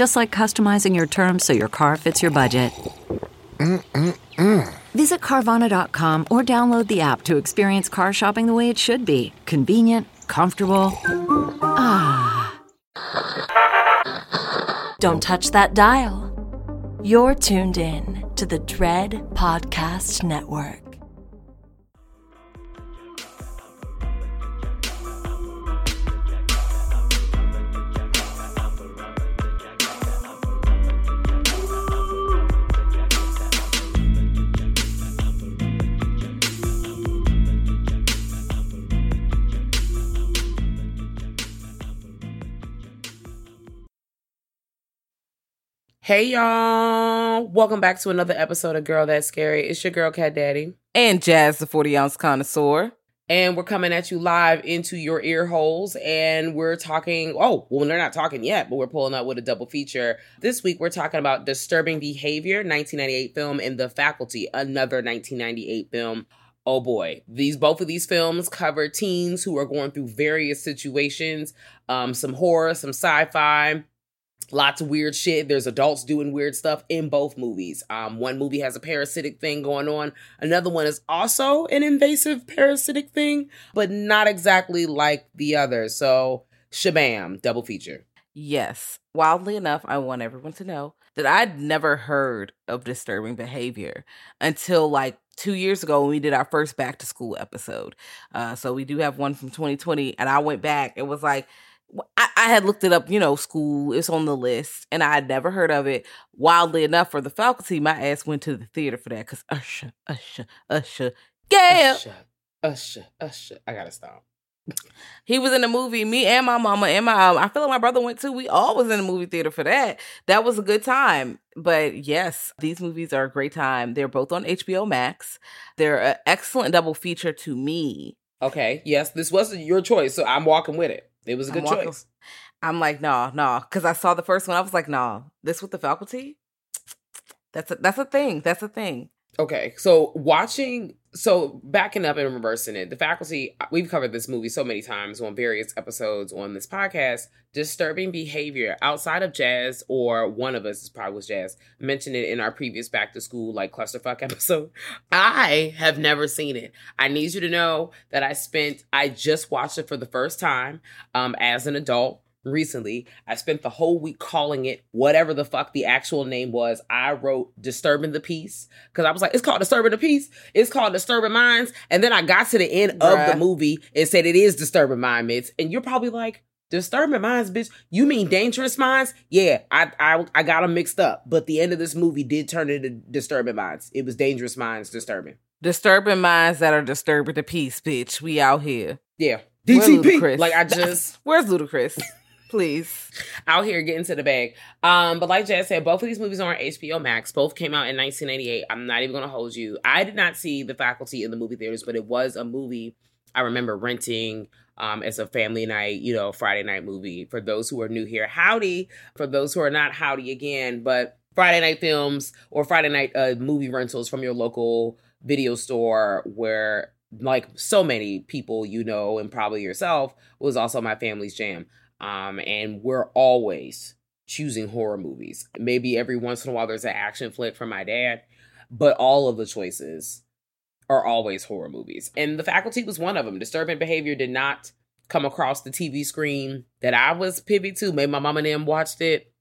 Just like customizing your terms so your car fits your budget. Mm-mm-mm. Visit Carvana.com or download the app to experience car shopping the way it should be convenient, comfortable. Ah. Don't touch that dial. You're tuned in to the Dread Podcast Network. Hey y'all! Welcome back to another episode of Girl That's Scary. It's your girl Cat Daddy, and Jazz, the forty ounce connoisseur. And we're coming at you live into your ear holes, and we're talking. Oh, well, they're not talking yet, but we're pulling up with a double feature. This week, we're talking about Disturbing Behavior, 1998 film, and The Faculty, another 1998 film. Oh boy, these both of these films cover teens who are going through various situations, um, some horror, some sci-fi, lots of weird shit. There's adults doing weird stuff in both movies. Um, one movie has a parasitic thing going on. Another one is also an invasive parasitic thing, but not exactly like the other. So, shabam, double feature. Yes. Wildly enough, I want everyone to know that I'd never heard of disturbing behavior until like two years ago when we did our first back to school episode. Uh, so we do have one from 2020, and I went back. It was like, I, I, had looked it up, you know, school, it's on the list, and I had never heard of it. Wildly enough, for the faculty, my ass went to the theater for that because Usher, Usher, Usher, yeah. Usher, Usher, Usher. I gotta stop. He was in the movie. Me and my mama and my um, I feel like my brother went too. We all was in the movie theater for that. That was a good time. But yes, these movies are a great time. They're both on HBO Max. They're an excellent double feature to me. Okay. Yes, this wasn't your choice, so I'm walking with it. It was a good I'm choice. I'm like, no, nah, no, nah. because I saw the first one. I was like, no, nah, this with the faculty. That's a that's a thing. That's a thing. Okay, so watching, so backing up and reversing it, the faculty, we've covered this movie so many times on various episodes on this podcast. Disturbing behavior outside of jazz, or one of us, is probably was jazz, mentioned it in our previous back to school, like clusterfuck episode. I have never seen it. I need you to know that I spent, I just watched it for the first time um, as an adult recently. I spent the whole week calling it whatever the fuck the actual name was. I wrote Disturbing the Peace because I was like, it's called Disturbing the Peace. It's called Disturbing Minds. And then I got to the end Bruh. of the movie and said it is Disturbing Mind Minds. And you're probably like, Disturbing Minds, bitch. You mean Dangerous Minds? Yeah, I I I got them mixed up. But the end of this movie did turn into Disturbing Minds. It was Dangerous Minds Disturbing. Disturbing minds that are disturbing the peace, bitch. We out here. Yeah. DTP. Like I just Where's Ludacris? Please. Out here getting to the bag. Um, but like Jazz said, both of these movies are on HBO Max. Both came out in 1988. I'm not even gonna hold you. I did not see The Faculty in the movie theaters, but it was a movie I remember renting um, as a family night, you know, Friday night movie. For those who are new here, howdy. For those who are not, howdy again. But Friday night films or Friday night uh, movie rentals from your local video store where like so many people you know and probably yourself was also my family's jam um, and we're always choosing horror movies. Maybe every once in a while there's an action flick from my dad, but all of the choices are always horror movies. And The Faculty was one of them. Disturbing Behavior did not come across the TV screen that I was privy to. Maybe my mom and them watched it.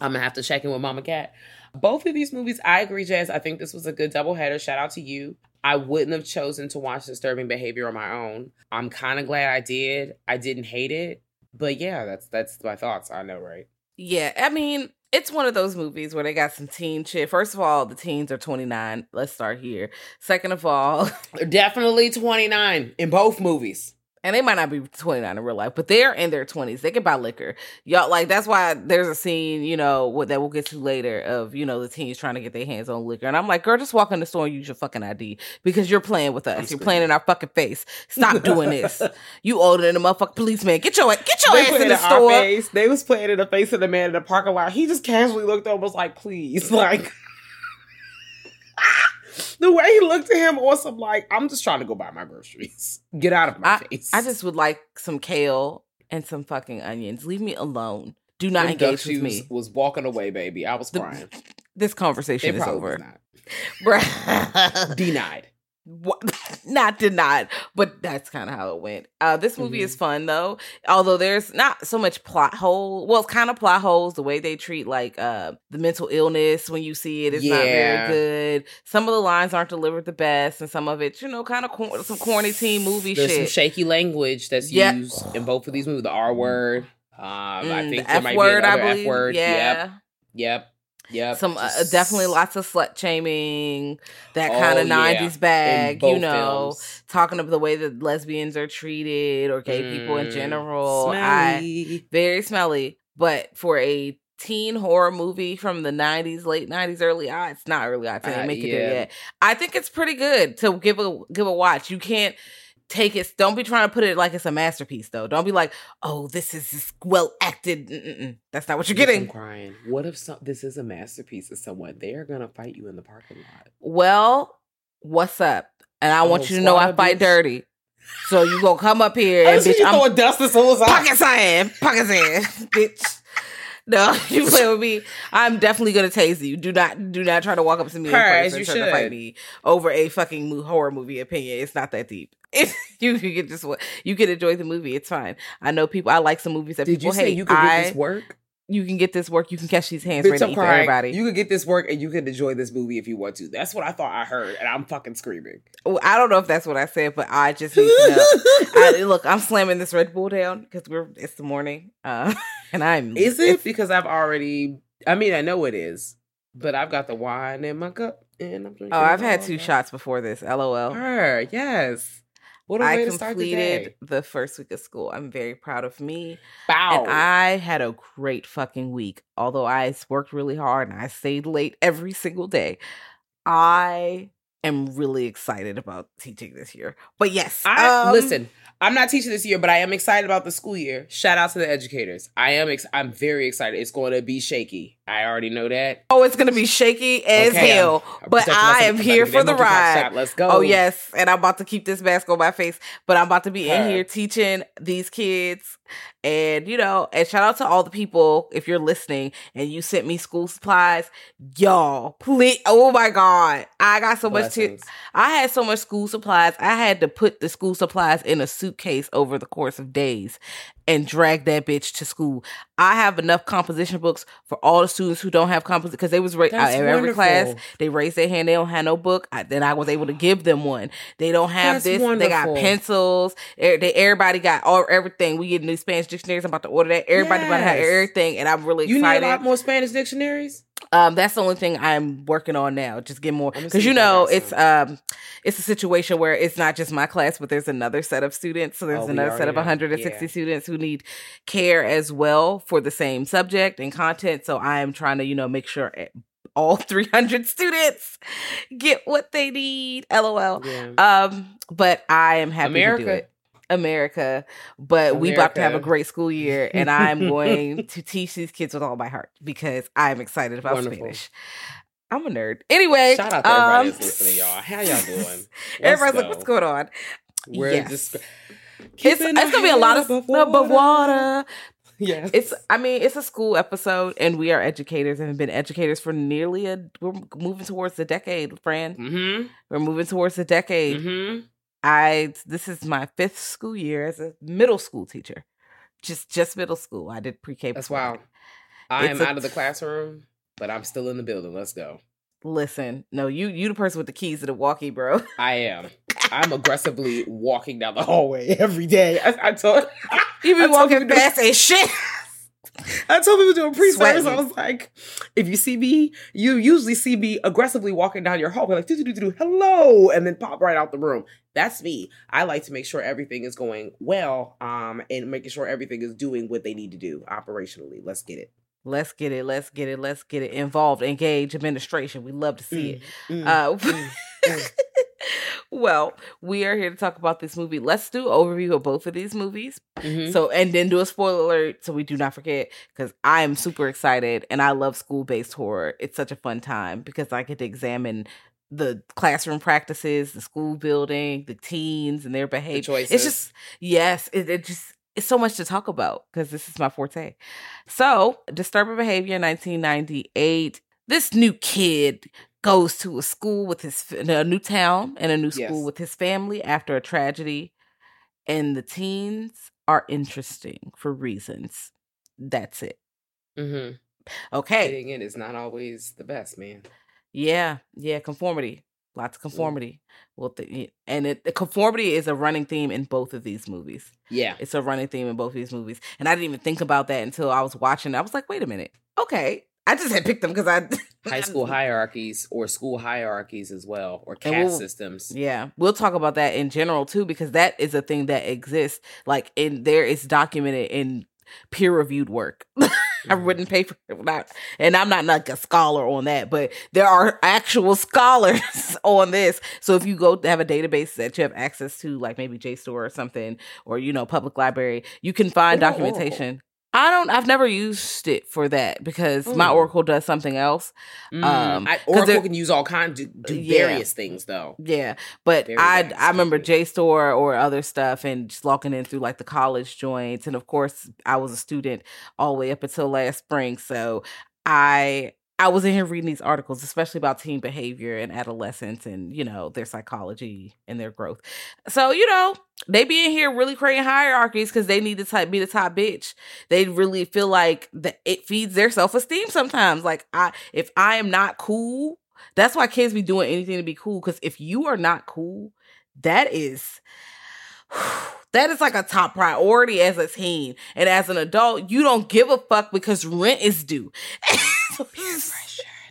I'm gonna have to check in with Mama Cat. Both of these movies, I agree, Jazz. I think this was a good doubleheader. Shout out to you. I wouldn't have chosen to watch Disturbing Behavior on my own. I'm kind of glad I did. I didn't hate it, but yeah, that's that's my thoughts. I know, right? Yeah, I mean, it's one of those movies where they got some teen shit. First of all, the teens are 29. Let's start here. Second of all, They're definitely 29 in both movies. And they might not be 29 in real life, but they're in their 20s. They can buy liquor. Y'all, like, that's why there's a scene, you know, what that we'll get to later of, you know, the teens trying to get their hands on liquor. And I'm like, girl, just walk in the store and use your fucking ID because you're playing with us. You're playing in our fucking face. Stop doing this. You older than a motherfucking policeman. Get your, get your They ass in the store. face. They was playing in the face of the man in the parking lot. He just casually looked over, and was like, "Please," like the way he looked at him on some like, "I'm just trying to go buy my groceries. Get out of my I, face." I just would like some kale and some fucking onions. Leave me alone. Do not engage with me. Was walking away, baby. I was The- crying. This conversation It is was over. not. Denied. What? not denied, but that's kind of how it went. Uh, this movie Mm-hmm. is fun though, although there's not so much plot hole. Well, it's kind of plot holes. The way they treat like uh the mental illness when you see it is not very good. Some of the lines aren't delivered the best, and some of it, you know, kind of cor- some corny teen movie There's some shaky language that's Yeah. used in both of these movies. The R word. Um, I Mm, think the F might word, be I believe. F word. Yeah. Yep. Yep. Yep. Some uh, definitely lots of slut shaming, that Oh, kind of 90s in bag, you know, films. talking about the way that lesbians are treated or gay people in Mm, general. I very smelly, but for a teen horror movie from the 90s, late 90s, early odds, it's not early odds, they didn't Uh, make it there yet. I think it's pretty good to give a give a watch. You can't take it don't be trying to put it like it's a masterpiece though. Don't be like, "Oh, this is this well acted." Mm-mm-mm. That's not what you're Look, I'm getting. crying. What if some, this is a masterpiece of someone? They are gonna fight you in the parking lot. Well, what's up? And I want Oh, you to know I fight bitch. dirty. So you gonna come up here and bitch, you I'm a dust as soon as I. pockets I am, pockets I am, bitch. No, you play with me. I'm definitely gonna tase you. Do not, do not try to walk up to me Her, and you try to fight me over a fucking horror movie opinion. It's not that deep. you can just you can enjoy the movie. It's fine. I know people. I like some movies that Did people you say hate. you could get I- this work? You can get this work. You can catch these hands Bitch, ready to eat for crying. everybody. You can get this work and you can enjoy this movie if you want to. That's what I thought I heard, and I'm fucking screaming. Well, I don't know if that's what I said, but I just need to know. I, look, I'm slamming this Red Bull down because we're it's the morning, uh, and I'm. Is it because I've already? I mean, I know it is, but I've got the wine in my cup, and I'm drinking. Oh, I've had two that. shots before this. LOL. Her, yes. What a way I to start the completed day. the first week of school. I'm very proud of me. Bow. And I had a great fucking week. Although I worked really hard and I stayed late every single day. I am really excited about teaching this year. But yes, I um, listen. I'm not teaching this year, but I am excited about the school year. Shout out to the educators. I am. Ex- I'm very excited. It's going to be shaky. I already know that. Oh, it's gonna be shaky as Okay, hell. I'm- but I am here for the ride. Let's go. Oh yes, and I'm about to keep this mask on my face, but I'm about to be in here teaching these kids. And you know, and shout out to all the people if you're listening and you sent me school supplies, y'all. Please, oh my god, I got so much. Blessings. I had so much school supplies. I had to put the school supplies in a suitcase over the course of days and drag that bitch to school. I have enough composition books for all the students who don't have composition because they was ra- That's uh, every class they raised their hand. They don't have no book. I, then I was able to give them one. They don't have That's this. They got pencils. Er- They, everybody got all everything. We get new Spanish dictionaries. I'm about to order that. Everybody about to have everything, and I'm really You need a lot more Spanish dictionaries. Um, that's the only thing I'm working on now. Just get more because you know it's um it's a situation where it's not just my class, but there's another set of students. So there's Oh, another set of 160 Yeah. students who need care as well for the same subject and content. So I am trying to you know make sure all 300 students get what they need. LOL. Yeah. Um, but I am happy to do it. America, but we about to have a great school year, and I'm going to teach these kids with all my heart because I'm excited about Wonderful. Spanish. I'm a nerd. Anyway, Shout out to everybody um, that's listening, y'all. How y'all doing? Let's Everybody's like, "What's going on?" We're Yes. just It's it's gonna be a lot of above above water. Yes. It's I mean it's a school episode, and we are educators and have been educators for nearly a. We're moving towards the decade, friend. Mm-hmm. We're moving towards the decade. Mm-hmm. I this is my fifth school year as a middle school teacher. Just just middle school. I did pre-K. That's before wild. I It's am a- out of the classroom, but I'm still in the building. Let's go. Listen, no, you you the person with the keys to the walkie, bro. I am. I'm aggressively walking down the hallway every day. I, I told You be I walking past and shit. I told people doing pre-service, I was like, if you see me, you usually see me aggressively walking down your hallway, like, do, do, do, do, hello, and then pop right out the room. That's me. I like to make sure everything is going well, um, and making sure everything is doing what they need to do operationally. Let's get it. Let's get it. Let's get it. Let's get it involved. Engage administration. We love to see it. Mm, mm, Uh, mm, mm. well, we are here to talk about this movie. Let's do overview of both of these movies. Mhm. So, and then do a spoiler alert so we do not forget because I am super excited and I love school based horror. It's such a fun time because I get to examine the classroom practices, the school building, the teens and their The behavior. choices. It's just, yes, it, it just, it's so much to talk about because this is my forte. So, Disturbing Behavior 1998. This new kid goes to a school with his, a new town and a new school Yes. with his family after a tragedy and the teens are interesting for reasons. That's it. mm-hmm. Okay. Fitting in is not always the best, man. Yeah. Yeah. Conformity. Lots of conformity. Well, th- and it, the conformity is a running theme in both of these movies. Yeah. It's a running theme in both of these movies, and I didn't even think about that until I was watching. I was like, wait a minute. Okay, I just had picked them because I High school hierarchies or school hierarchies as well, or caste we'll- systems. Yeah, we'll talk about that in general too, because that is a thing that exists. Like in there is documented in peer reviewed work. I've written paper, not, and I'm not like a scholar on that, but there are actual scholars on this. So if you go to have a database that you have access to, like maybe JSTOR or something, or you know, public library, you can find documentation. I don't. I've never used it for that because my Mm. Oracle does something else. Mm, Um, I, Oracle can use all kinds, do, do Yeah. various things though. Yeah, but Very I I remember JSTOR or other stuff and just logging in through like the college joints, and of course I was a student all the way up until last spring, so I I was in here reading these articles, especially about teen behavior and adolescence, and you know their psychology and their growth. So you know they be in here really creating hierarchies because they need to type, be the top bitch. They really feel like that it feeds their self esteem sometimes. Like I if I am not cool that's why kids be doing anything to be cool. Because if you are not cool, that is that is like a top priority as a teen. And as an adult, you don't give a fuck because rent is due.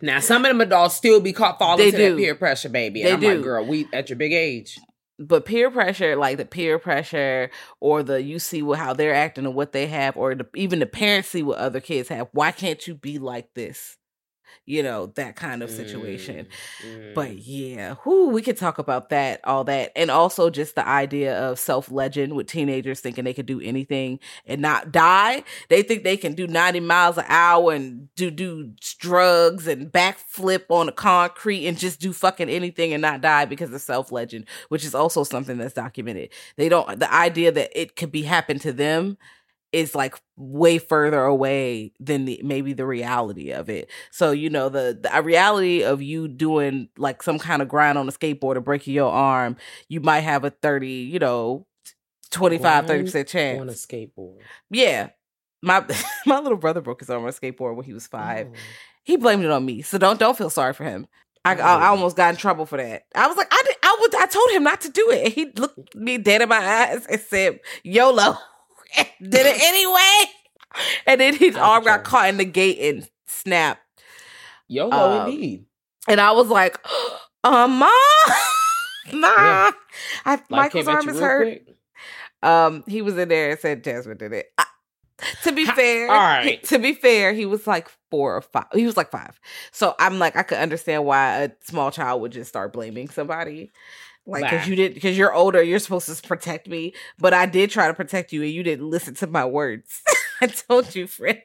Now some of them adults still be caught falling They to do. that peer pressure, baby. They And I'm do. like, girl, we at your big age. but peer pressure, like the peer pressure, or the you see what how they're acting and what they have, or the, even the parents see what other kids have. Why can't you be like this? You know that kind of situation. Mm, But mm. yeah, whoo, we could talk about that, all that, and also just the idea of self legend with teenagers thinking they could do anything and not die. They think they can do ninety miles an hour and do do drugs and backflip on the concrete and just do fucking anything and not die because of self legend, which is also something that's documented. They don't the idea that it could be happen to them is like way further away than the maybe the reality of it. So you know the the reality of you doing like some kind of grind on a skateboard or breaking your arm, you might have a 30, you know, 25 30% chance on a skateboard. Yeah. My my little brother broke his arm on a skateboard when he was 5. Oh. He blamed it on me. So don't don't feel sorry for him. I, I, I Oh. almost got in trouble for that. I was like, I did, I would, I told him not to do it. And he looked me dead in my eyes and said, "YOLO." did it anyway. And then his arm got caught in the gate and snapped. YOLO Um, indeed. And I was like, uh, mom, nah. Yeah. I, Life Michael's arm is hurt. quick. Um, he was in there and said Jasmine did it. I- to be fair, all right. To be fair, he was like four or five. He was like five. So I'm like, I could understand why a small child would just start blaming somebody. Like, because you did, because you're older, you're supposed to protect me. But I did try to protect you, and you didn't listen to my words. I told you, friends.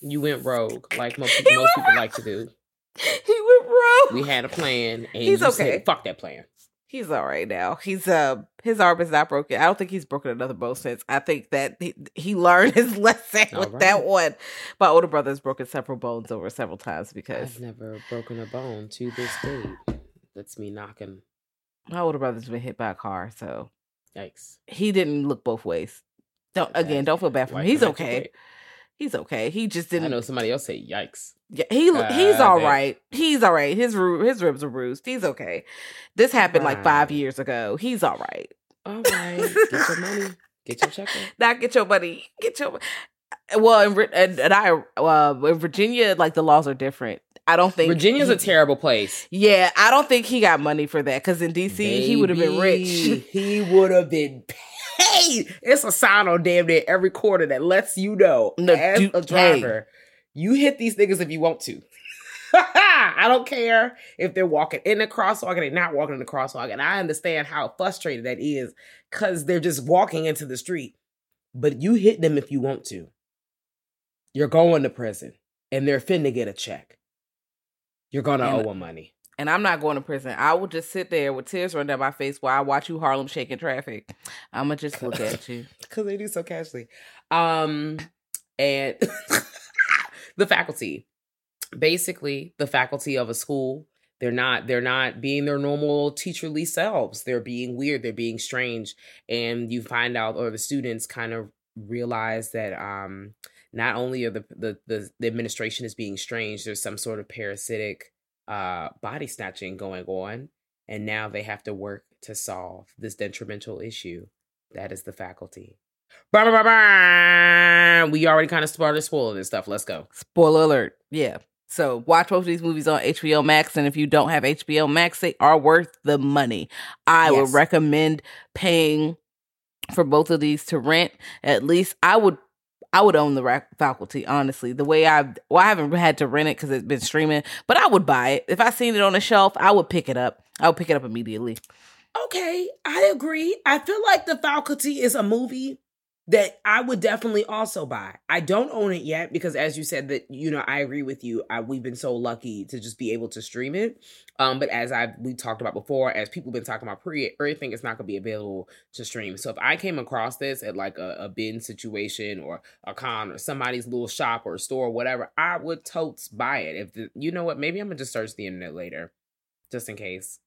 You went rogue, like most, most people like to do. He went rogue. We had a plan, and He's okay. said, "Fuck that plan." He's all right now. He's uh his arm is not broken. I don't think he's broken another bone since. I think that he, he learned his lesson All with right. that one. My older brother's broken several bones over several times because I've never broken a bone to this date. That's me knocking. My older brother's been hit by a car, so Yikes! he didn't look both ways. Don't again, don't feel bad for him. He's okay. He's okay. He just didn't. I know somebody else say yikes. Yeah, he God he's ah, all damn. right. He's all right. His his ribs are bruised. He's okay. This happened like five years ago. He's all right. All right, get your money, get your check. Not get your money. Get your. Well, in, and, and I uh, in Virginia, like the laws are different. I don't think Virginia's a terrible place. Yeah, I don't think he got money for that because in DC he would have been rich. He would have been paid. It's a sign on damn near every quarter that lets you know No, as a driver, you hit these niggas if you want to. I don't care if they're walking in the crosswalk and they're not walking in the crosswalk. And I understand how frustrated that is because they're just walking into the street. But you hit them if you want to. You're going to prison and they're finna get a check. You're gonna And- owe them money. and I'm not going to prison. I will just sit there with tears running down my face while I watch you Harlem shaking traffic. I'm gonna just look at you. because they do so casually. Um, and the faculty, basically, the faculty of a school, they're not they're not being their normal teacherly selves. They're being weird. They're being strange, and you find out, or the students kind of realize that um, not only are the the the, the administration is being strange, there's some sort of parasitic uh body snatching going on, and now they have to work to solve this detrimental issue. That is the faculty. Bah, bah, bah. We already kind of started spoiling this stuff. Let's go. Spoiler alert. Yeah. So watch both of these movies on HBO Max, and if you don't have HBO Max, they are worth the money. I Yes. would recommend paying for both of these to rent. At least I would. I would own the rac- faculty, honestly. The way I, well, I haven't had to rent it because it's been streaming, but I would buy it if I seen it on a shelf. I would pick it up. I would pick it up immediately. Okay, I agree. I feel like The Faculty is a movie that I would definitely also buy. I don't own it yet because, as you said, that you know, I agree with you. I, we've been so lucky to just be able to stream it. Um, but as I we talked about before, as people been talking about pre everything, is not going to be available to stream. So if I came across this at like a, a bin situation or a con or somebody's little shop or store or whatever, I would totes buy it. If the, you know what, maybe I'm gonna just search the internet later, just in case.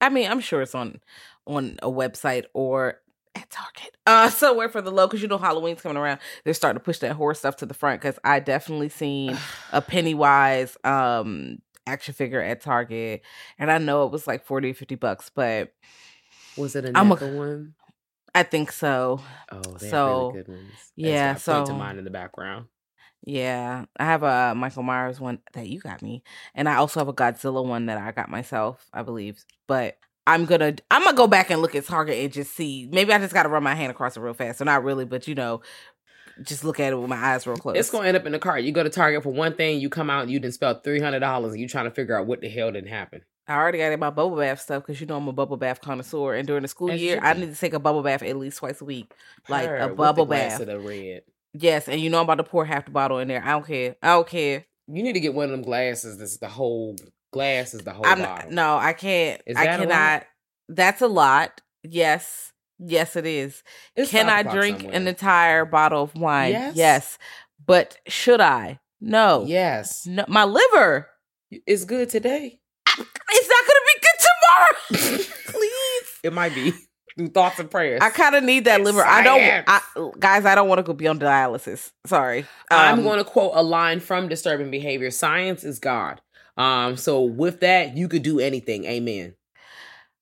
I mean, I'm sure it's on on a website or at Target, uh, somewhere for the low because you know Halloween's coming around. They're starting to push that horror stuff to the front because I definitely seen a Pennywise um action figure at Target, and I know it was like 40 or 50 bucks, but Was it a I'm a- one? I think so. Oh, they have So, really good ones. yeah, That's to so- mine in the background. Yeah, I have a Michael Myers one that you got me, and I also have a Godzilla one that I got myself, I believe. But I'm gonna I'm gonna go back and look at Target and just see. Maybe I just got to run my hand across it real fast. So not really, but you know, just look at it with my eyes real close. It's gonna end up in the cart. You go to Target for one thing, you come out and you didn't spend three hundred dollars, and you trying to figure out what the hell didn't happen. I already got in my bubble bath stuff because you know I'm a bubble bath connoisseur, and during the school you year, I need to take a bubble bath at least twice a week. Like Her a bubble bath. the red. Yes, and you know I'm about to pour half the bottle in there. I don't care. I don't care. You need to get one of them glasses. That's the whole glass is the whole I'm bottle. no, I can't. I cannot. That's a lot. Yes, yes, it is. It's Can I drink an entire bottle of wine? Yes. Yes. But should I? No. Yes, No, my liver. is good today. It's not gonna be good tomorrow. Please. It might be through thoughts and prayers. I kind of need that It's liver. I don't. I, guys. I don't want to go be on dialysis. Sorry. I'm Um, going to quote a line from Disturbing Behavior: "Science is God." Um, so with that, you could do anything. Amen.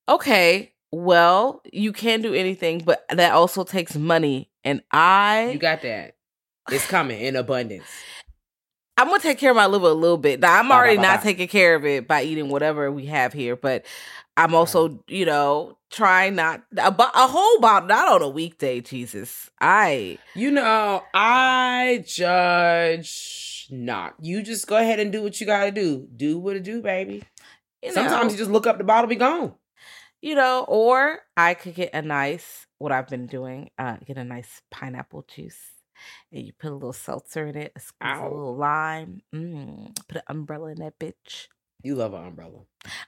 Okay. Well, you can do anything, but that also takes money, and I. You got that. It's coming in abundance. I'm gonna take care of my liver a little bit. Now, I'm already bye, bye, not bye. taking care of it by eating whatever we have here, but I'm also, you know, trying not a, a whole bottle, not on a weekday. Jesus, I You know, I judge not. You just go ahead and do what you got to do. Do what it do, baby. you know, Sometimes you just look up the bottle, be gone. you know, or I could get a nice. What I've been doing, uh, get a nice pineapple juice, and you put a little seltzer in it, a squeeze a little lime, mm, put an umbrella in that bitch. You love an umbrella.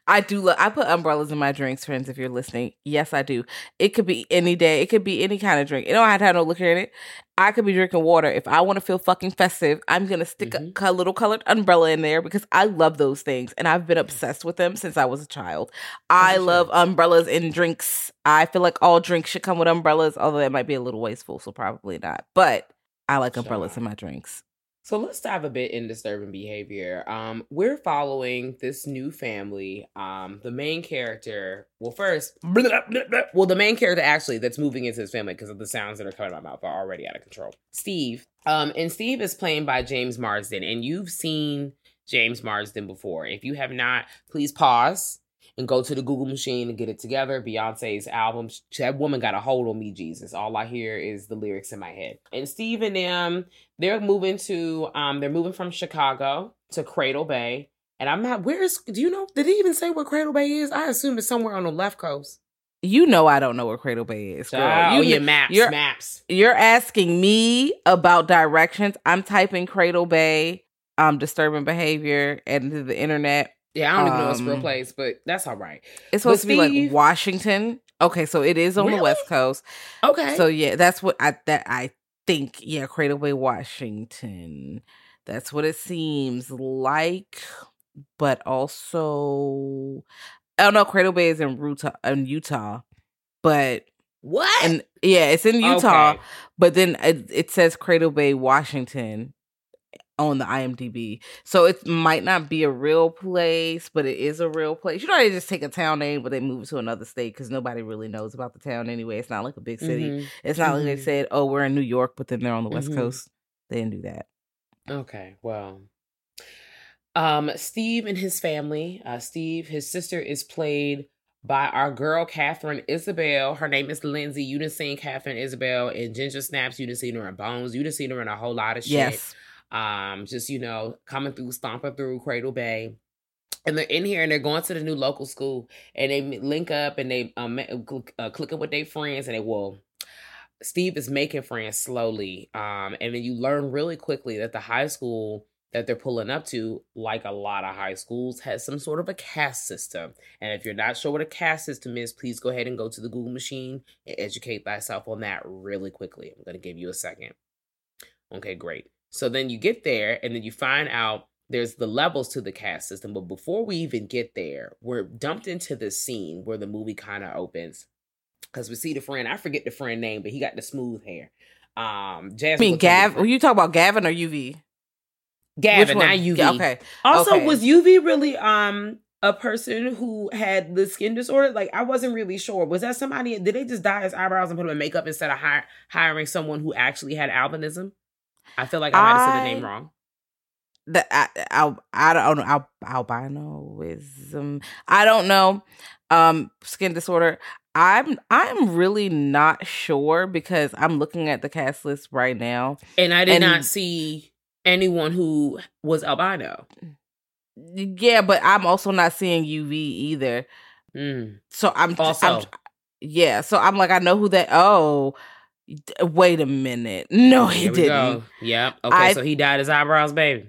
I do. Lo- I put umbrellas in my drinks, friends. If you're listening, yes, I do. It could be any day. It could be any kind of drink. It don't have to have no liquor in it. I could be drinking water. If I want to feel fucking festive, I'm gonna stick a, mm-hmm. a little colored umbrella in there because I love those things and I've been obsessed with them since I was a child. I you love umbrellas in drinks. I feel like all drinks should come with umbrellas, although that might be a little wasteful, so probably not. But I like umbrellas in my drinks. So let's dive a bit in disturbing behavior. Um, we're following this new family. Um, the main character, well, first, well, the main character actually that's moving into his family because of the sounds that are coming out of my mouth are already out of control. Steve, um, and Steve is played by James Marsden, and you've seen James Marsden before. If you have not, please pause and go to the Google machine and get it together. Beyonce's album, that woman got a hold on me, Jesus. All I hear is the lyrics in my head. And Steve and them, they're moving to, um, they're moving from Chicago to Cradle Bay. And I'm not, where's, do you know, did he even say where Cradle Bay is? I assume it's somewhere on the left coast. You know I don't know where Cradle Bay is, girl. oh, you, yeah, maps, you're- maps. You're asking me about directions. I'm typing Cradle Bay, um, disturbing behavior, and to the internet. Yeah, I don't even know it's a real Um, place, but that's all right. It's supposed But to be like Washington. Okay, so it is on Really? the West Coast. Okay. So yeah, that's what I that I think. Yeah, Cradle Bay, Washington. That's what it seems like. But also, I don't know. Cradle Bay is in Utah. In Utah, but what? and yeah, it's in Utah. Okay. But then it, it says Cradle Bay, Washington on the IMDb. So it might not be a real place, but it is a real place. You know, they just take a town name, but they move to another state because nobody really knows about the town anyway. It's not like a big city. Mhm. It's not like they Mhm. said, oh, we're in New York, but then they're on the West Mhm. Coast. They didn't do that. Okay, well. Um, Steve and his family. Uh, Steve, his sister is played by our girl Katharine Isabelle. Her name is Lindsay. You done seen Katharine Isabelle in Ginger Snaps. You done seen her in Bones. You done seen her in a whole lot of shit. Yes. Um, just you know, coming through, stomping through Cradle Bay. And they're in here and they're going to the new local school and they link up and they um uh, clicking with their friends and they will. Steve is making friends slowly, um, and then you learn really quickly that the high school that they're pulling up to, like a lot of high schools, has some sort of a caste system. And if you're not sure what a caste system is, please go ahead and go to the Google machine and educate thyself on that really quickly. I'm going to give you a second. Okay, great. So then you get there and then you find out there's the levels to the caste system. But before we even get there, we're dumped into the scene where the movie kind of opens. Because we see the friend, I forget the friend name, but he got the smooth hair. Um, I Jasmine. mean, looks Gav. different. You talk about Gavin or UV? Gavin, not? UV. Yeah, Okay. Also, okay. was UV really um a person who had the skin disorder? Like, I wasn't really sure. Was that somebody? Did they just dye his eyebrows and put him in makeup instead of hire, hiring someone who actually had albinism? I feel like I might have said the name wrong. the I, I, I don't know al, albinoism. I don't know. Um, skin disorder. I'm I'm really not sure because I'm looking at the cast list right now. And I did and- not see anyone who was albino. Yeah, but I'm also not seeing UV either. Mm. So I'm Also. I'm, yeah. So I'm like, I know who that. Oh, wait a minute. No, he Here didn't. Yep. Okay, I- so he dyed his eyebrows, baby.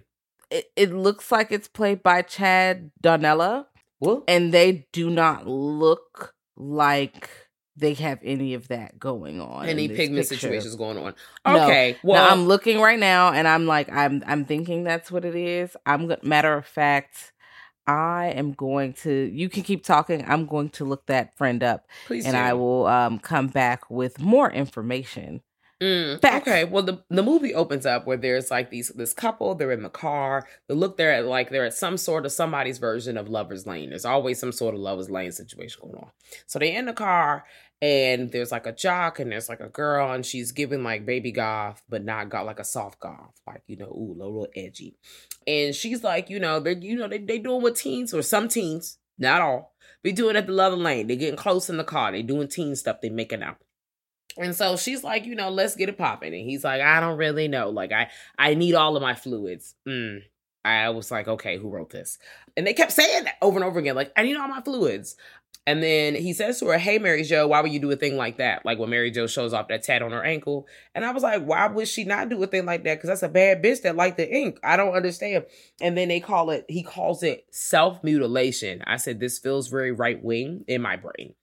It, it looks like it's played by Chad Donella. Well, and they do not look like they have any of that going on. any pigment picture. situations going on. No. Okay. Well, Well, I'm looking right now, and I'm like, I'm I'm thinking that's what it is. I'm matter of fact, I am going to. You can keep talking. I'm going to look that friend up, please and do. I will um come back with more information. Mm, Okay, well the the movie opens up where there's like these this couple, they're in the car. They look there at like they're at some sort of somebody's version of Lover's Lane. There's always some sort of Lover's Lane situation going on. So they're in the car and there's like a jock and there's like a girl and she's giving like baby goth, but not got like a soft goth, like you know, ooh, a little, edgy. And she's like, you know, they you know they they doing what teens or some teens, not all, be doing at the Lover Lane. They getting close in the car. They doing teen stuff. They making out. And so she's like, you know, let's get it popping. And he's like, I don't really know. Like, I I need all of my fluids. Mm. I was like, okay, who wrote this? And they kept saying that over and over again, like, I need all my fluids. And then he says to her, Hey, Mary Jo, why would you do a thing like that? Like when Mary Jo shows off that tat on her ankle. And I was like, why would she not do a thing like that? Because that's a bad bitch that like the ink. I don't understand. And then they call it, he calls it self mutilation. I said, this feels very right wing in my brain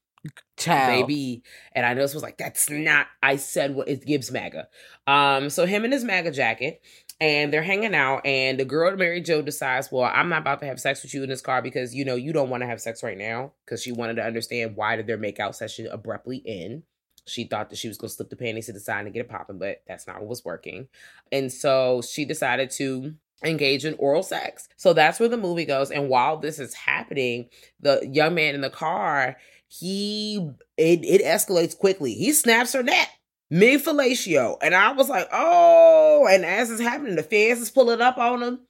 Child, baby. And I know this was like, that's not, I said what it gives MAGA. Um, so him in his MAGA jacket, and they're hanging out, and the girl, Mary Joe decides, well, I'm not about to have sex with you in this car because, you know, you don't want to have sex right now because she wanted to understand why did their makeout session abruptly end. She thought that she was gonna slip the panties to the side and get it popping, but that's not what was working. And so she decided to engage in oral sex. So that's where the movie goes. And while this is happening, the young man in the car, he it, it escalates quickly. He snaps her neck. Mid fellatio. And I was like, oh, and as it's happening, the feds is pulling up on him.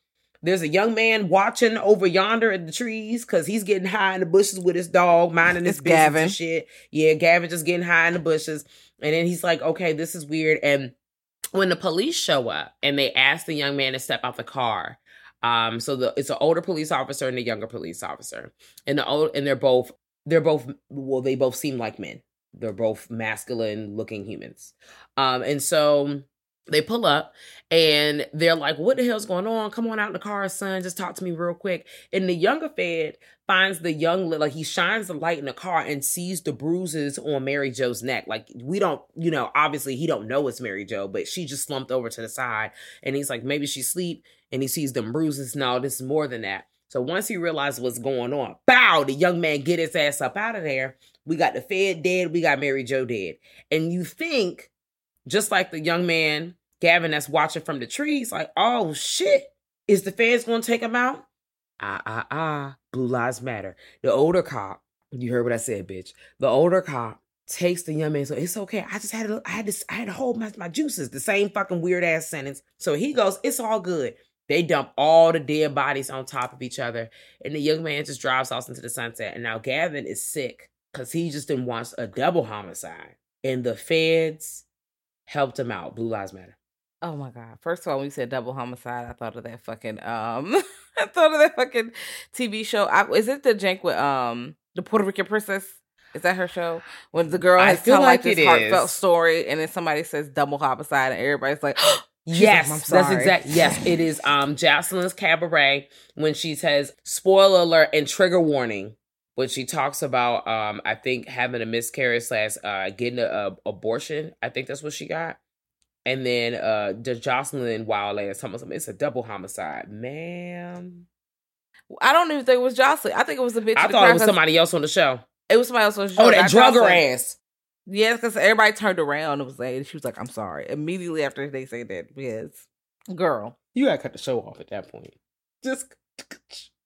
There's a young man watching over yonder in the trees because he's getting high in the bushes with his dog, minding his business Gavin. and shit. Yeah, Gavin just getting high in the bushes. And then he's like, okay, this is weird. And when the police show up and they ask the young man to step out the car, um, so the it's an older police officer and a younger police officer, and the old and they're both they're both well they both seem like men. They're both masculine looking humans, um, and so they pull up and they're like, "What the hell's going on? Come on out in the car, son. Just talk to me real quick." And the younger Fed finds the young like he shines the light in the car and sees the bruises on Mary Joe's neck. Like we don't, you know, obviously he don't know it's Mary Joe, but she just slumped over to the side, and he's like, maybe she's asleep, and he sees them bruises. No, this is more than that. So once he realized what's going on, bow, the young man get his ass up out of there. We got the Fed dead, we got Mary Joe dead, and you think, just like the young man Gavin that's watching from the trees, like, oh shit, is the feds gonna take him out? Ah ah ah, blue lives matter. The older cop, you heard what I said, bitch. The older cop takes the young man, so it's okay. I just had to, I had to, I had to hold my, my juices. The same fucking weird ass sentence. So he goes, it's all good. They dump all the dead bodies on top of each other, and the young man just drives off into the sunset. And now Gavin is sick because he just didn't want a double homicide, and the feds helped him out. Blue lives matter. Oh my god! First of all, when you said double homicide, I thought of that fucking um, I thought of that fucking TV show. I, is it the jank with um the Puerto Rican princess? Is that her show? When the girl I has feel like like this heartfelt is. story, and then somebody says double homicide, and everybody's like, like, yes, "I'm that's sorry." exact. Yes, it is. Um, Joseline's cabaret when she says spoiler alert and trigger warning when she talks about um, I think having a miscarriage slash uh getting a, a abortion. I think that's what she got. And then uh, the Joseline Wild is talking something. It's a double homicide, ma'am. I don't even think it was Joseline. I think it was a bitch. I thought it was somebody else on the show. It was somebody else. on the show. Oh, that That's why I drug was her like- ass. Yeah, because everybody turned around and was like, she was like, "I'm sorry." Immediately after they say that, because girl, You gotta cut the show off at that point. Just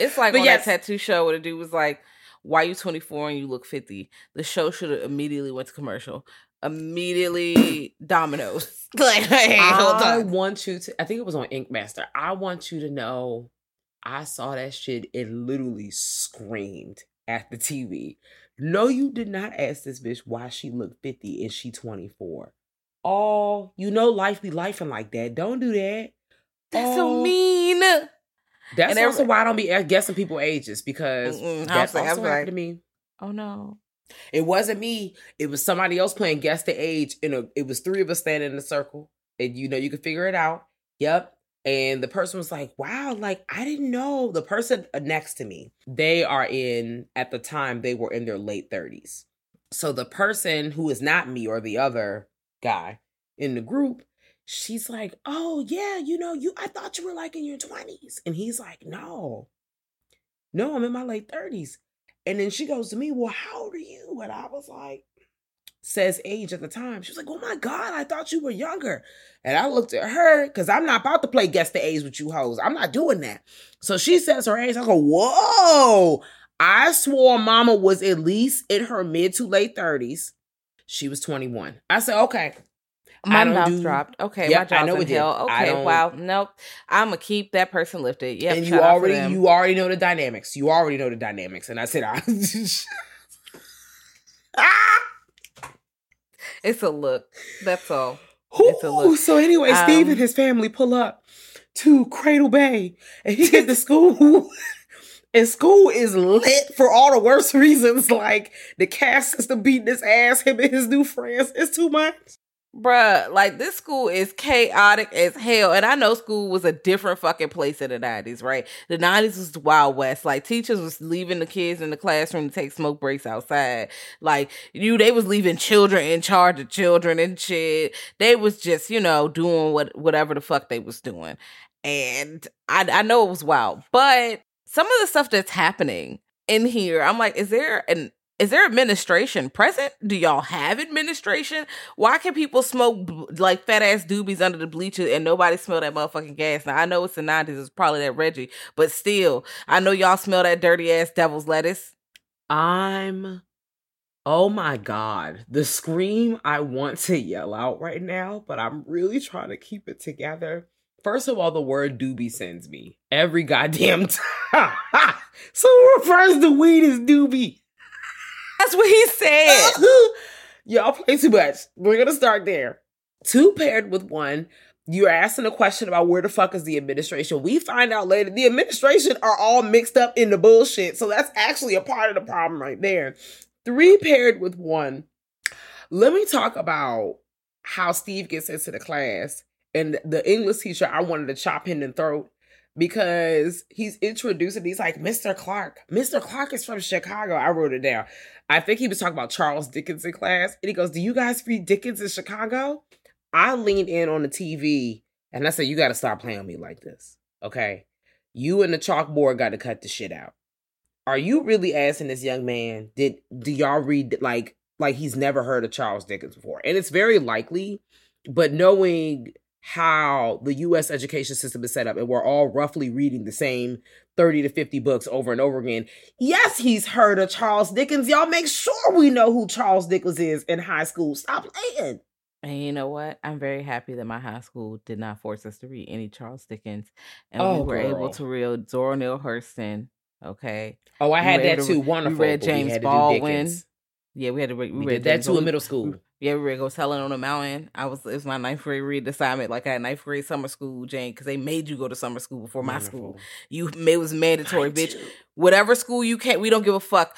it's like But on yes. that tattoo show where the dude was like, "Why you 24 and you look 50?" The show should have immediately went to commercial. Immediately, Domino's. like, hey, hold I want you to. I think it was on Ink Master. I want you to know. I saw that shit and literally screamed at the TV. No, you did not ask this bitch why she looked fifty and she twenty four. Oh, you know life be lifing like that. Don't do that. That's Oh, so mean. That's And also why I don't be guessing people ages because I like- also like- happened to me. Oh no. It wasn't me. It was somebody else playing guess the age. In a, it was three of us standing in a circle, and you know you could figure it out. Yep. And the person was like, "Wow, like I didn't know." The person uh, next to me, they are in at the time they were in their late thirties. So the person who is not me or the other guy in the group, she's like, "Oh yeah, you know you. I thought you were like in your twenties," and he's like, "No, no, I'm in my late thirties. And then she goes to me, Well, how old are you? And I was like, Says age at the time. She was like, Oh my God, I thought you were younger. And I looked at her because I'm not about to play guess the age with you hoes. I'm not doing that. So she says her age. I go, Whoa. I swore mama was at least in her mid to late 30s. She was 21. I said, Okay. My I mouth do- dropped. Okay, Yep, my I jaw's know in it hell. Okay, wow. Nope. I'm gonna keep that person lifted. Yeah, and you shout out to already you already know the dynamics. You already know the dynamics. And I said, I ah! It's a look. That's all. It's a Ooh, look. so anyway, Steve Um, and his family pull up to Cradle Bay, and he get to school. And school is lit for all the worst reasons, like the cast system beating his ass, him and his new friends. It's too much. Bruh, like this school is chaotic as hell. And I know school was a different fucking place in the 90s, right? The 90s was the Wild West. Like teachers was leaving the kids in the classroom to take smoke breaks outside. Like you they was leaving children in charge of children and shit. They was just, you know, doing what whatever the fuck they was doing. And I I know it was wild. But some of the stuff that's happening in here, I'm like, is there an is there administration present? Do y'all have administration? Why can people smoke like fat ass doobies under the bleachers and nobody smell that motherfucking gas? Now I know it's the nineties, it's probably that Reggie, but still, I know y'all smell that dirty ass devil's lettuce. I'm oh my god. The scream I want to yell out right now, but I'm really trying to keep it together. First of all, the word doobie sends me every goddamn time. Someone refers to weed as doobie. That's what he said. Y'all play too much. We're gonna start there. Two paired with one. You're asking a question about where the fuck is the administration. We find out later the administration are all mixed up in the bullshit. So that's actually a part of the problem right there. Three paired with one. Let me talk about how Steve gets into the class and the English teacher. I wanted to chop him in the throat because he's introducing. He's like, Mr. Clark. Mr. Clark is from Chicago. I wrote it down. I think he was talking about Charles Dickens in class. And he goes, Do you guys read Dickens in Chicago? I leaned in on the TV and I said, You got to stop playing me like this. Okay. You and the chalkboard got to cut the shit out. Are you really asking this young man, did do y'all read like like he's never heard of Charles Dickens before? And it's very likely, but knowing how the US education system is set up and we're all roughly reading the same 30 to 50 books over and over again. Yes, he's heard of Charles Dickens. Y'all make sure we know who Charles Dickens is in high school. Stop playing. And you know what? I'm very happy that my high school did not force us to read any Charles Dickens, and Oh, we were able to read Zora Neale Hurston. Okay, Oh, I We had that able to- too. we Wonderful. read we James do Baldwin. Yeah, we had to read. We read did that too in middle school. Yeah, we read Go Tell It on the Mountain. I was it was my ninth grade read assignment. Like I had ninth grade summer school, Jane, because they made you go to summer school before my school. You it was mandatory, Mine bitch. too. Whatever school you can't, we don't give a fuck.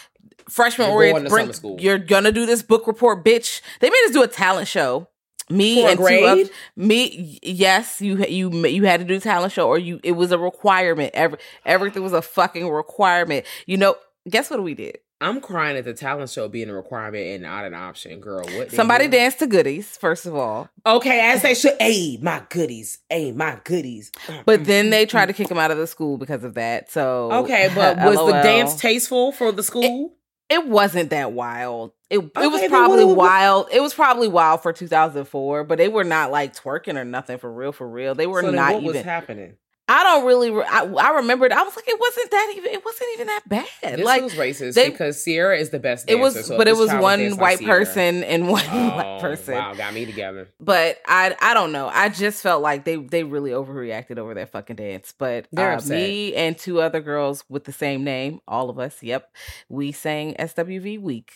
Freshman You're or going to bring, summer school. you're gonna do this book report, bitch. They made us do a talent show. Me For and two others. Me, yes, you you you had to do a talent show, or you it was a requirement. Every everything was a fucking requirement. You know, guess what we did? I'm crying at the talent show being a requirement and not an option, girl. What? Somebody dance to goodies, first of all. Okay, as they should. Hey, my goodies. Hey, my goodies. Mm, but mm, then they mm, tried to kick him out of the school because of that. So Okay, but was the dance tasteful for the school? It wasn't that wild. It it was probably what- what- wild. It was probably wild for 2004, but they were not like twerking or nothing for real. For real, they were So not what was even. happening? I don't really. I, I remembered. I was like, it wasn't that even. It wasn't even that bad. This like was racist they- because Sierra is the best. it was, dancer, so but it was one white person and one Oh, white person. Wow, got me together. But I I don't know. I just felt like they they really overreacted over that fucking dance. But They're uh, upset. me and two other girls with the same name, all of us, yep, we sang SWV Weak.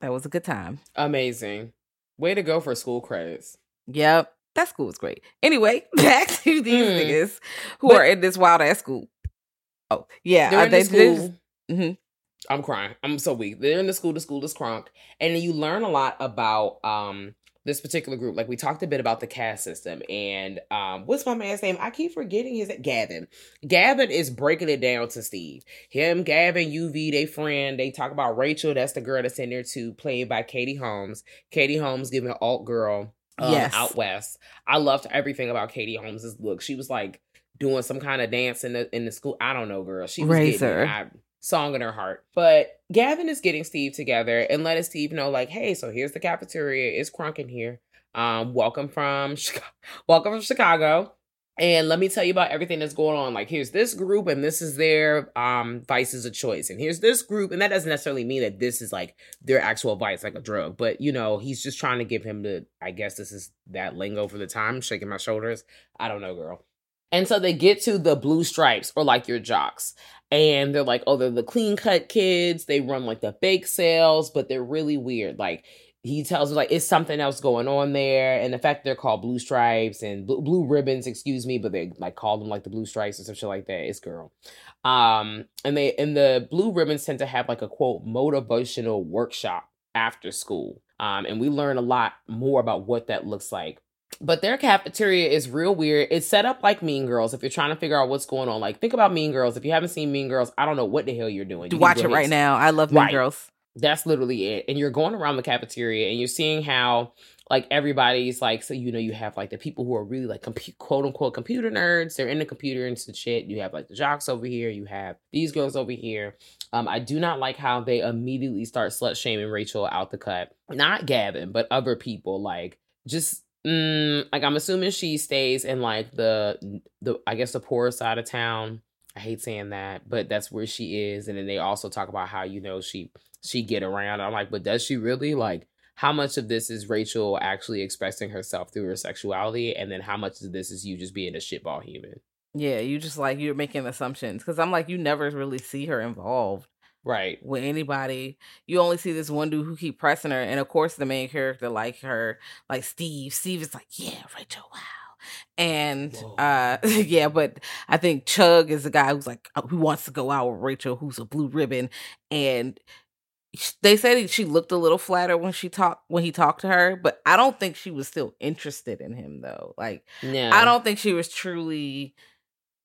That was a good time. Amazing. Way to go for school credits. Yep. That school was great. Anyway, back to these Mm. niggas who But- are in this wild ass school. Oh, yeah. They're in they, the school. mhm. I'm crying. I'm so weak. They're in the school. The school is crunk, and then you learn a lot about um this particular group. Like we talked a bit about the caste system, and um what's my man's name? I keep forgetting his Gavin. Gavin is breaking it down to Steve. Him, Gavin, UV, they friend. They talk about Rachel. That's the girl that's in there too, played by Katie Holmes. Katie Holmes giving alt girl. Um, Yes. out west. I loved everything about Katie Holmes's look. She was like doing some kind of dance in the in the school. I don't know, girl. She was getting. Razor. I- song in her heart. But Gavin is getting Steve together and letting Steve know, like, hey, so here's the cafeteria. It's crunk in here. Um, welcome from Chicago. Welcome from Chicago. And let me tell you about everything that's going on. Like, here's this group, and this is their um vices of choice. And here's this group, and that doesn't necessarily mean that this is like their actual vice, like a drug. But you know, he's just trying to give him the. I guess this is that lingo for the time. Shaking my shoulders. I don't know, girl. And so they get to the blue stripes or like your jocks. And they're like, oh, they're the clean cut kids. They run like the bake sales, but they're really weird. Like he tells me like it's something else going on there. And the fact they're called blue stripes and blue, blue ribbons, excuse me, but they like call them like the blue stripes or some shit like that. It's girl. Um, and they and the blue ribbons tend to have like a quote motivational workshop after school. Um, and we learn a lot more about what that looks like. But their cafeteria is real weird. It's set up like Mean Girls. If you're trying to figure out what's going on, like think about Mean Girls. If you haven't seen Mean Girls, I don't know what the hell you're doing. You Watch it right now. I love Mean Right. Girls. That's literally it. And you're going around the cafeteria and you're seeing how like everybody's like so you know you have like the people who are really like quote unquote computer nerds. They're in the computer and shit. You have like the jocks over here. You have these girls over here. Um i do not like how they immediately start slut shaming rachel out the cut. Not gavin but other people like just mm, like i'm assuming she stays in like the the i guess the poorer side of town i hate saying that but that's where she is and then they also talk about how you know she she get around i'm like but does she really like how much of this is Rachel actually expressing herself through her sexuality, and then how much of this is you just being a shitball human? Yeah, you just like you're making assumptions because I'm like you never really see her involved, right, with anybody. You only see this one dude who keep pressing her, and of course the main character like her, like Steve. Steve is like, yeah, Rachel, wow. And Whoa. uh yeah, but I think Chug is the guy who's like who wants to go out with Rachel, who's a blue ribbon, and they said she looked a little flatter when she talked when he talked to her, but I don't think she was still interested in him though. Like, no. I don't think she was truly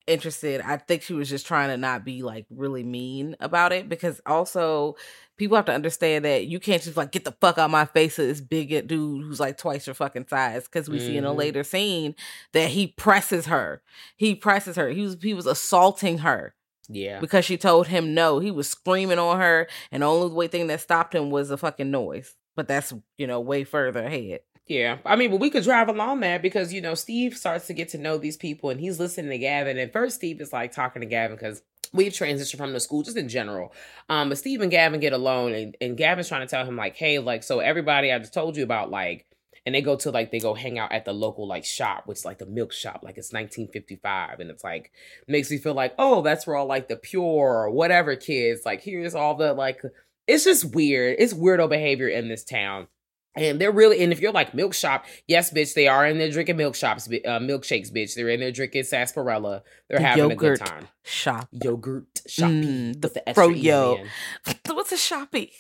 interested. I think she was just trying to not be like really mean about it because also people have to understand that you can't just like get the fuck out my face of this big dude who's like twice your fucking size because we mm-hmm. see in a mm-hmm. later scene that he presses her. He presses her. He was he was assaulting her yeah. Because she told him no. He was screaming on her, and the only way thing that stopped him was a fucking noise. But that's, you know, way further ahead. Yeah. I mean, but we could drive along that because, you know, Steve starts to get to know these people and he's listening to Gavin. And first, Steve is like talking to Gavin because we've transitioned from the school just in general. Um, but Steve and Gavin get alone and, and Gavin's trying to tell him, like, hey, like, so everybody I just told you about, like, and they go to like they go hang out at the local like shop which is like the milk shop like it's 1955 and it's like makes me feel like oh that's where all like the pure or whatever kids like here's all the like it's just weird it's weirdo behavior in this town and they're really, and if you're like milk shop, yes, bitch, they are in there drinking milk shops, uh, milkshakes, bitch. They're in there drinking sarsaparilla. They're the having a good time. Shop yogurt shoppy mm, the, the froyo. What's a shoppy?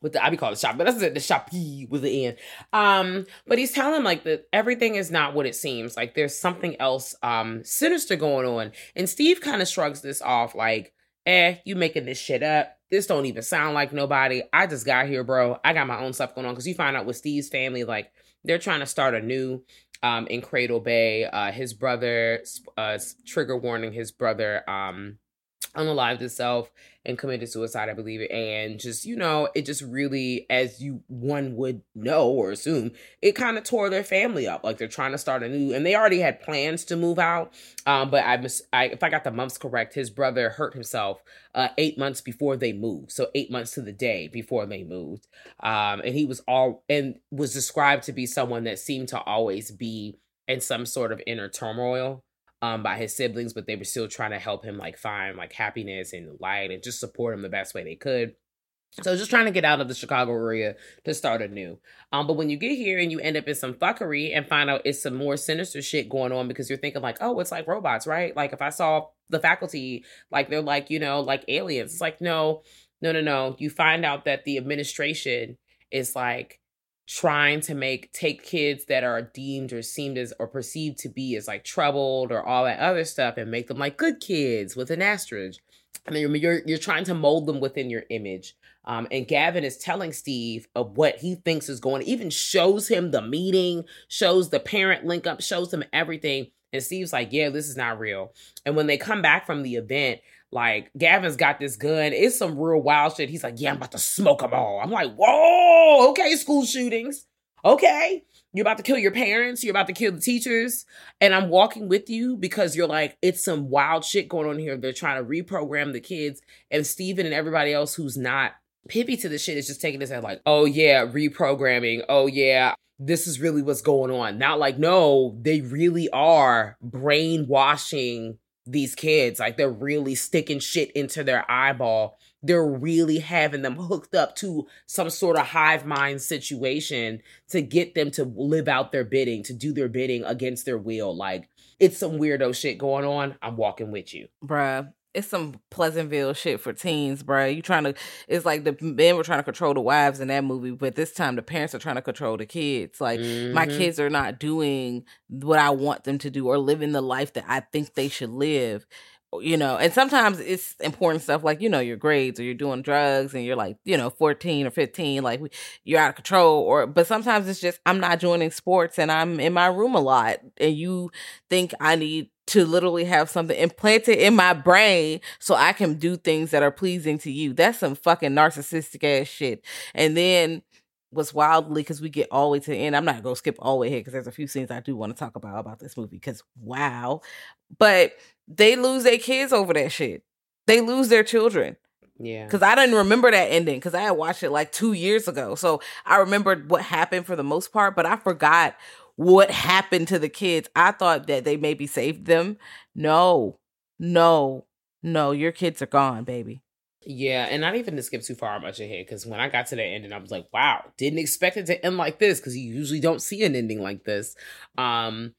With the I be calling it shop, but that's the shoppy with the end. Um, but he's telling like that everything is not what it seems. Like there's something else um sinister going on, and Steve kind of shrugs this off like, "Eh, you making this shit up." this don't even sound like nobody. I just got here, bro. I got my own stuff going on because you find out with Steve's family, like they're trying to start a new um in Cradle Bay. Uh his brother uh trigger warning his brother um unalived himself and committed suicide, I believe. It, And just, you know, it just really, as you one would know or assume, it kind of tore their family up. Like they're trying to start a new, and they already had plans to move out. Um, but I, mis- I if I got the months correct, his brother hurt himself uh, eight months before they moved. So eight months to the day before they moved. Um, and he was all and was described to be someone that seemed to always be in some sort of inner turmoil um by his siblings, but they were still trying to help him like find like happiness and light and just support him the best way they could. So just trying to get out of the Chicago area to start anew. Um, but when you get here and you end up in some fuckery and find out it's some more sinister shit going on because you're thinking like, oh, it's like robots, right? Like if I saw the faculty, like they're like, you know, like aliens. It's like, no, no, no, no. You find out that the administration is like trying to make take kids that are deemed or seemed as or perceived to be as like troubled or all that other stuff and make them like good kids with an asterisk. I mean, you're you're trying to mold them within your image. Um, and Gavin is telling Steve of what he thinks is going. Even shows him the meeting, shows the parent link up, shows him everything. And Steve's like, "Yeah, this is not real." And when they come back from the event, like Gavin's got this gun. It's some real wild shit. He's like, yeah, I'm about to smoke them all. I'm like, whoa, okay, school shootings. Okay. You're about to kill your parents. You're about to kill the teachers. And I'm walking with you because you're like, it's some wild shit going on here. They're trying to reprogram the kids. And Steven and everybody else who's not pippy to the shit is just taking this as like, oh yeah, reprogramming. Oh yeah, this is really what's going on. Not like, no, they really are brainwashing these kids. Like they're really sticking shit into their eyeball. They're really having them hooked up to some sort of hive mind situation to get them to live out their bidding, to do their bidding against their will. Like it's some weirdo shit going on. I'm walking with you. Bruh it's some Pleasantville shit for teens, bro. You trying to? It's like the men were trying to control the wives in that movie, but this time the parents are trying to control the kids. Like mm-hmm. my kids are not doing what I want them to do or living the life that I think they should live you know, and sometimes it's important stuff like, you know, your grades or you're doing drugs and you're like, you know, 14 or 15, like you're out of control. Or, but sometimes it's just, I'm not joining sports and I'm in my room a lot. And you think I need to literally have something implanted in my brain so I can do things that are pleasing to you. That's some fucking narcissistic ass shit. And then was wildly because we get all the way to the end. I'm not gonna skip all the way here because there's a few scenes I do want to talk about about this movie because wow. But they lose their kids over that shit. They lose their children. Yeah. Because I didn't remember that ending because I had watched it like two years ago. So I remembered what happened for the most part, but I forgot what happened to the kids. I thought that they maybe saved them. No, no, no, your kids are gone, baby. Yeah, and not even to skip too far much ahead, because when I got to the ending, I was like, wow, didn't expect it to end like this, because you usually don't see an ending like this. Um,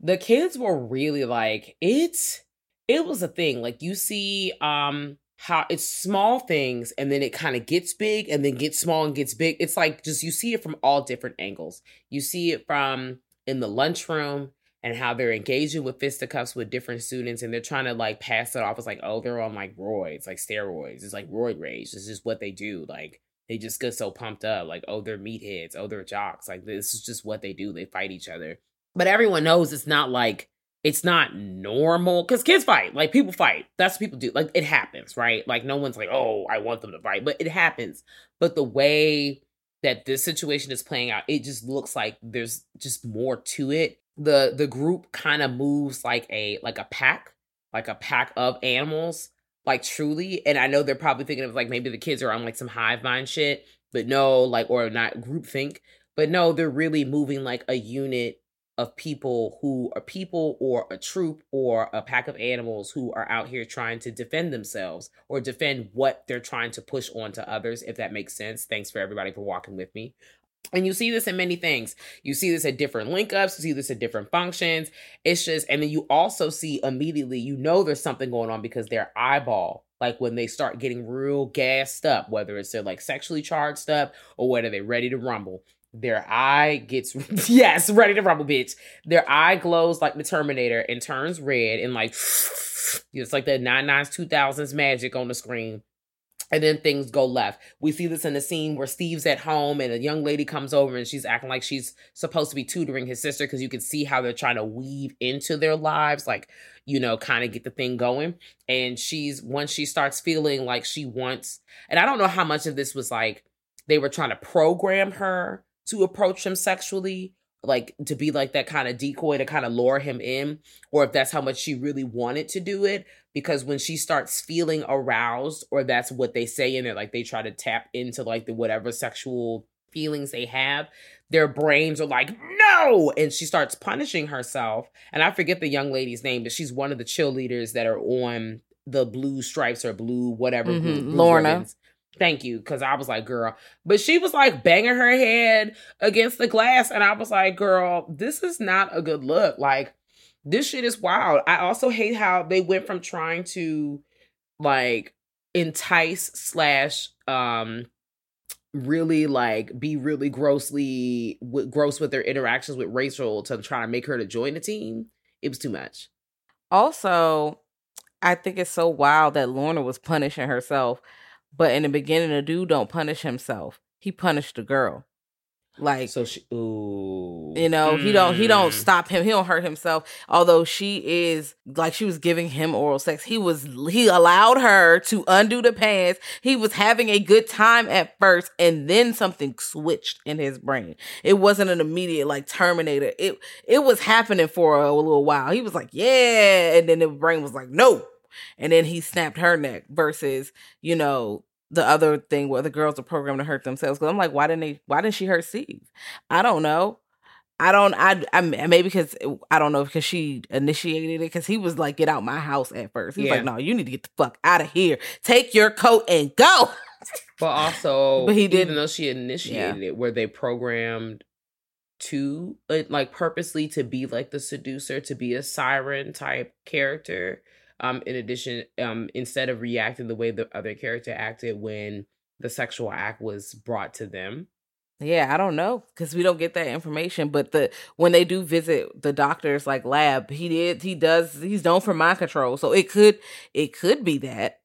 the kids were really like, it's it was a thing. Like you see, um, how it's small things and then it kind of gets big and then gets small and gets big. It's like just you see it from all different angles. You see it from in the lunchroom and how they're engaging with fisticuffs with different students and they're trying to like pass it off as like, oh, they're on like roids, like steroids. It's like roid rage. This is what they do. Like they just get so pumped up. Like, oh, they're meatheads. Oh, they're jocks. Like this is just what they do. They fight each other. But everyone knows it's not like it's not normal because kids fight like people fight. That's what people do like it happens right? Like no one's like oh i want them to fight but it happens. But the way that this situation is playing out it just looks like there's just more to it. The the group kind of moves like a like a pack like a pack of animals like truly. And i know they're probably thinking of like maybe the kids are on like some hive mind shit but no like or not group think. But no they're really moving like a unit of people who are people or a troop or a pack of animals who are out here trying to defend themselves or defend what they're trying to push on to others, if that makes sense. Thanks for everybody for walking with me. And you see this in many things. You see this at different link ups, you see this at different functions. It's just, and then you also see immediately, you know, there's something going on because their eyeball, like when they start getting real gassed up, whether it's they're like sexually charged up or whether they're ready to rumble, their eye gets yes, ready to rumble, bitch. Their eye glows like the Terminator and turns red and like it's like the 99s 2000s magic on the screen. And then things go left. We see this in the scene where Steve's at home and a young lady comes over and she's acting like she's supposed to be tutoring his sister because you can see how they're trying to weave into their lives, like, you know, kind of get the thing going. And she's, once she starts feeling like she wants, and I don't know how much of this was like they were trying to program her to approach him sexually, like to be like that kind of decoy to kind of lure him in, or if that's how much she really wanted to do it. Because when she starts feeling aroused, or that's what they say in it, like they try to tap into like the whatever sexual feelings they have, their brains are like, no! And she starts punishing herself. And I forget the young lady's name, but she's one of the cheerleaders that are on the blue stripes or blue whatever. Mhm, Blue, blue Lorna. ribbons. Thank you, because I was like, girl. But she was like banging her head against the glass. And I was like, girl, this is not a good look. Like, this shit is wild. I also hate how they went from trying to like entice slash um really like be really grossly w- gross with their interactions with Rachel to try to make her to join the team. It was too much. Also, I think it's so wild that Lorna was punishing herself, but in the beginning, the dude don't punish himself. He punished the girl. Like So she, ooh, you know, he don't he don't Mm. stop him. He don't hurt himself. Although she is like she was giving him oral sex. He was he allowed her to undo the pants. He was having a good time at first and then something switched in his brain. It wasn't an immediate like terminator. It it was happening for a, little while. He was like, "Yeah." And then the brain was like, "No." And then he snapped her neck versus, you know, the other thing where the girls are programmed to hurt themselves. Because I'm like, why didn't they? Why didn't she hurt Steve? I don't know. I don't. I. I maybe because I don't know because she initiated it. Because he was like, "Get out my house." At first, he's Yeah. like, "No, you need to get the fuck out of here. Take your coat and go." But also, But he didn't- though she initiated it, were they programmed to uh, like purposely to be like the seducer, to be a siren type character? Um, in addition, um, instead of reacting the way the other character acted when the sexual act was brought to them, Yeah, I don't know because we don't get that information. But the when they do visit the doctor's like lab, he did he does he's known for mind control, so it could it could be that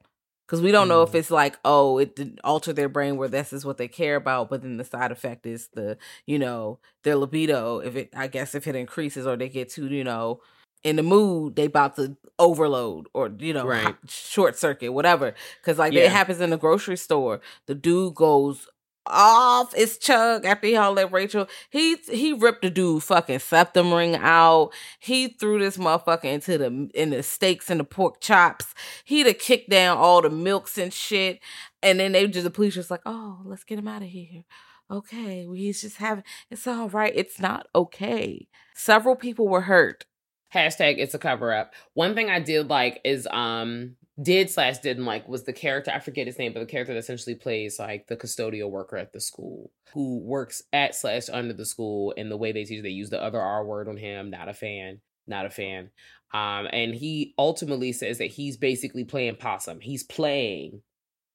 because we don't know if Mm. it's like oh it did alter their brain where this is what they care about, but then the side effect is the you know their libido. If it I guess if it increases or they get too you know in the mood, they about to overload or you know Right. short circuit whatever. Because like Yeah. it happens in the grocery store, the dude goes off it's chug after he hollered at Rachel. He he ripped the dude fucking septum ring out. He threw this motherfucker into the in the steaks and the pork chops. He'd have kicked down all the milks and shit. And then they just the police just like, oh, let's get him out of here. Okay, well, he's just having it's all right. It's not okay. Several people were hurt. Hashtag it's a cover up. One thing I did like is um did slash didn't like was the character I forget his name, but the character that essentially plays like the custodial worker at the school who works at slash under the school and the way they teach they use the other R word on him. Not a fan. Not a fan. Um, and he ultimately says that he's basically playing possum. He's playing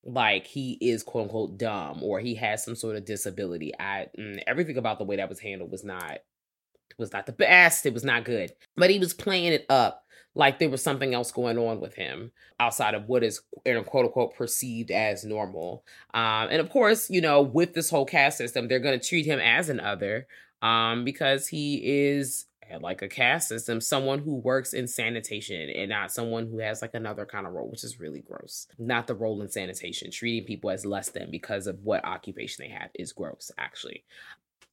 like he is quote unquote dumb or he has some sort of disability. I mm, everything about the way that was handled was not was not the best. It was not good. But he was playing it up like there was something else going on with him outside of what is quote unquote perceived as normal. Um, and of course, you know, with this whole caste system, they're going to treat him as an other um, because he is eh, like a caste system, someone who works in sanitation and not someone who has like another kind of role, which is really gross. Not the role in sanitation. Treating people as less than because of what occupation they have is gross, actually.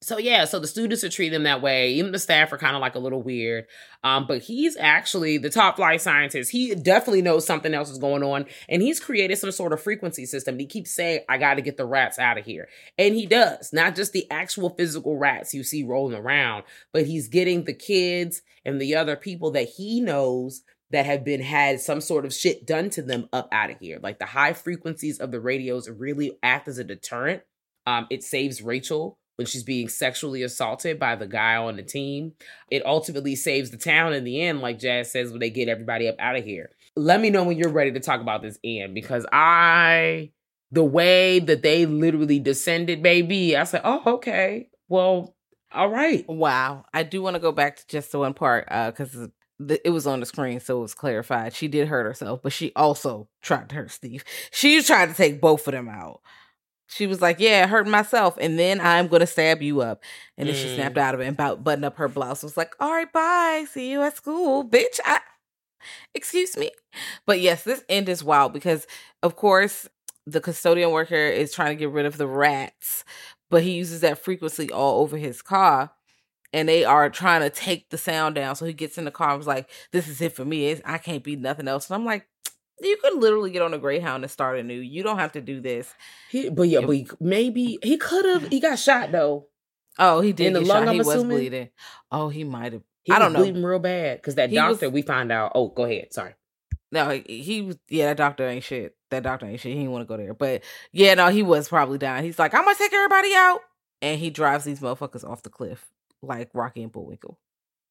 So yeah, so the students are treating him that way. Even the staff are kind of like a little weird. Um, but he's actually the top flight scientist. He definitely knows something else is going on, and he's created some sort of frequency system. He keeps saying, "I got to get the rats out of here," and he does. Not just the actual physical rats you see rolling around, but he's getting the kids and the other people that he knows that have been had some sort of shit done to them up out of here. Like the high frequencies of the radios really act as a deterrent. Um, it saves Rachel when she's being sexually assaulted by the guy on the team. It ultimately saves the town in the end, like Jazz says, when they get everybody up out of here. Let me know when you're ready to talk about this end because I, the way that they literally descended, baby, I said, oh, okay. Well, all right. Wow. I do want to go back to just the one part uh, because it was on the screen, so it was clarified. She did hurt herself, but she also tried to hurt Steve. She tried to take both of them out. She was like, "Yeah, I hurt myself, and then I'm gonna stab you up." And then she Mm. snapped out of it and about buttoned up her blouse. Was like, "All right, bye. See you at school, bitch." I, excuse me, but yes, this end is wild because, of course, the custodian worker is trying to get rid of the rats, but he uses that frequency all over his car and they are trying to take the sound down. So he gets in the car and was like, "This is it for me. It's, I can't be nothing else." And I'm like, "You could literally get on a Greyhound and start anew. You don't have to do this." He, but yeah, but he, maybe he could have. He got shot though. Oh, he did In the lung, shot. I'm He was bleeding. Oh, he might have. He I was don't know. bleeding real bad because that He was- doctor we find out. Oh, go ahead. Sorry. No, he, he was. Yeah, that doctor ain't shit. That doctor ain't shit. He didn't want to go there. But yeah, no, he was probably dying. He's like, "I'm gonna take everybody out," and he drives these motherfuckers off the cliff like Rocky and Bullwinkle.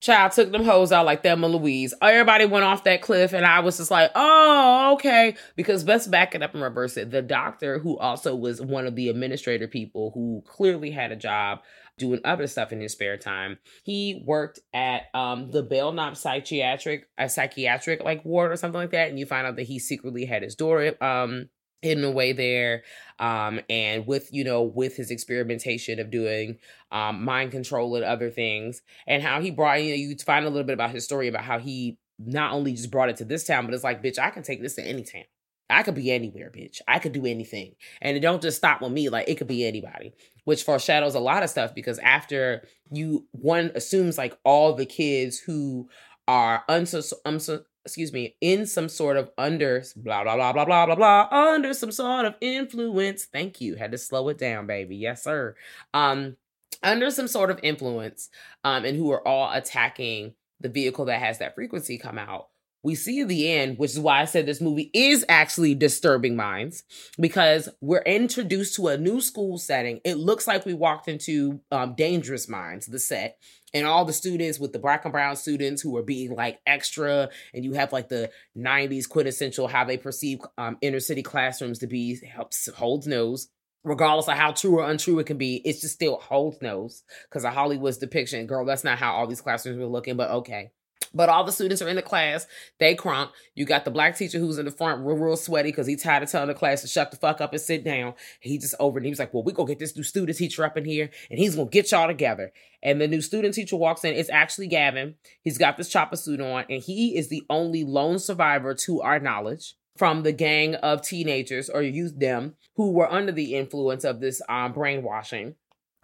Child took them hoes out like Thelma Louise. Everybody went off that cliff, and I was just like, oh, okay. Because let's back it up and reverse it. The doctor, who also was one of the administrator people who clearly had a job doing other stuff in his spare time, he worked at um, the Belknap psychiatric, a psychiatric like ward or something like that. And you find out that he secretly had his daughter um, hidden away there um and with you know with his experimentation of doing um mind control and other things and how he brought you know you find a little bit about his story about how he not only just brought it to this town but it's like bitch i can take this to any town. I could be anywhere bitch. I could do anything. And it don't just stop with me like it could be anybody which foreshadows a lot of stuff because after you one assumes like all the kids who are unsus unsus excuse me, in some sort of under blah blah blah blah blah blah blah under some sort of influence. Thank you. Had to slow it down, baby. Yes, sir. Um, under some sort of influence, um, and who are all attacking the vehicle that has that frequency come out. We see the end, which is why I said this movie is actually disturbing minds, because we're introduced to a new school setting. It looks like we walked into um, Dangerous Minds, the set, and all the students with the black and brown students who are being like extra and you have like the 90s quintessential how they perceive um, inner city classrooms to be helps holds nose regardless of how true or untrue it can be, it's just still holds nose because of Hollywood's depiction. Girl, that's not how all these classrooms were looking, but okay. But all the students are in the class. They crunk. You got the black teacher who's in the front, real, real sweaty because he's tired of telling the class to shut the fuck up and sit down. He just over and he was like, Well, we gonna get this new student teacher up in here and he's gonna get y'all together. And the new student teacher walks in. It's actually Gavin. He's got this chopper suit on, and he is the only lone survivor to our knowledge from the gang of teenagers or youth them who were under the influence of this um, brainwashing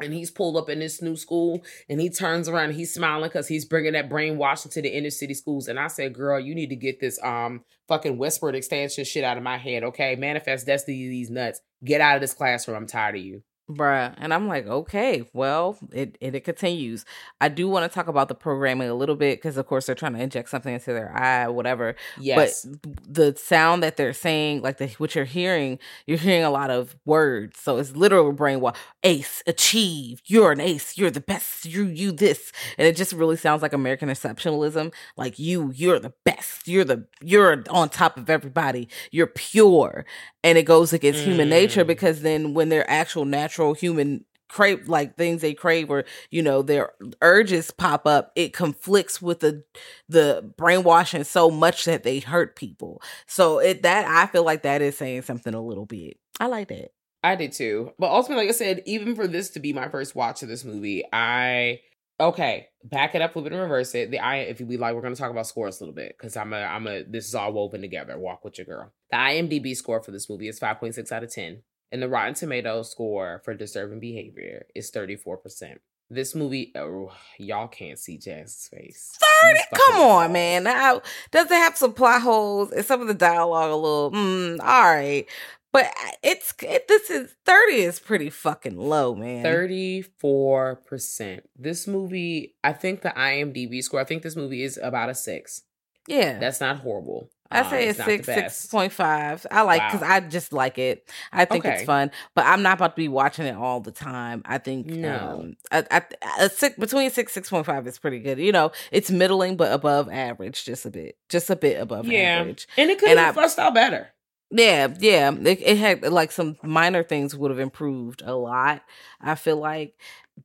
and he's pulled up in this new school and he turns around he's smiling because he's bringing that brainwashing to the inner city schools. And i said girl you need to get this um fucking westward extension shit out of my head okay? Manifest destiny these nuts. Get out of this classroom. I'm tired of you Bruh. And I'm like, okay, well, it, it, it continues. I do want to talk about the programming a little bit because, of course, they're trying to inject something into their eye, whatever. yes But the sound that they're saying, like the, what you're hearing, you're hearing a lot of words. So it's literal brainwash. Ace, achieve. You're an ace. You're the best. You, you this. And it just really sounds like American exceptionalism. Like you, you're the best. You're the, you're on top of everybody. You're pure. And it goes against human nature Mm. because then when their actual natural human crave like things they crave or you know their urges pop up it conflicts with the the brainwashing so much that they hurt people so it that i feel like that is saying something a little bit i like that I did too. But ultimately, like I said, even for this to be my first watch of this movie, I okay, back it up, flip it, and reverse it. The I if we like, we're gonna talk about scores a little bit because I'm a I'm a this is all woven together. Walk with your girl. The IMDb score for this movie is 5.6 out of 10, and the Rotten Tomatoes score for disturbing behavior is 34 percent. This movie, oh, y'all can't see Jazz's face. 30 come on man now does it have some plot holes and some of the dialogue a little mm, all right but it's it, this is 30 is pretty fucking low man 34%. This movie, I think the IMDb score, I think this movie is about a six. yeah That's not horrible. I Um, say it's not six, six point five. I like because Wow. I just like it. I think it's fun, but I'm not about to be watching it all the time. I think No. um, a, a, a six between six six point five is pretty good. You know, it's middling but above average, just a bit, just a bit above Yeah. average. And it could And have out better. Yeah, yeah. It, it had like some minor things would have improved a lot. I feel like,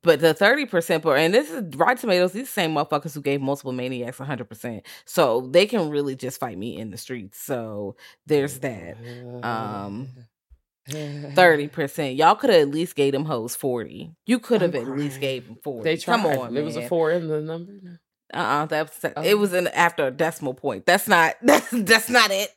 but the thirty percent, and this is Rotten Tomatoes. These same motherfuckers who gave multiple maniacs one hundred percent, so they can really just fight me in the streets. So there's that. Um, Thirty percent. Y'all could have at least gave them hoes forty. You could have at least gave them forty. They tried. Come on, There was a four in the number. Uh, uh that was, Oh. it was an after a decimal point. That's not. That's that's not it.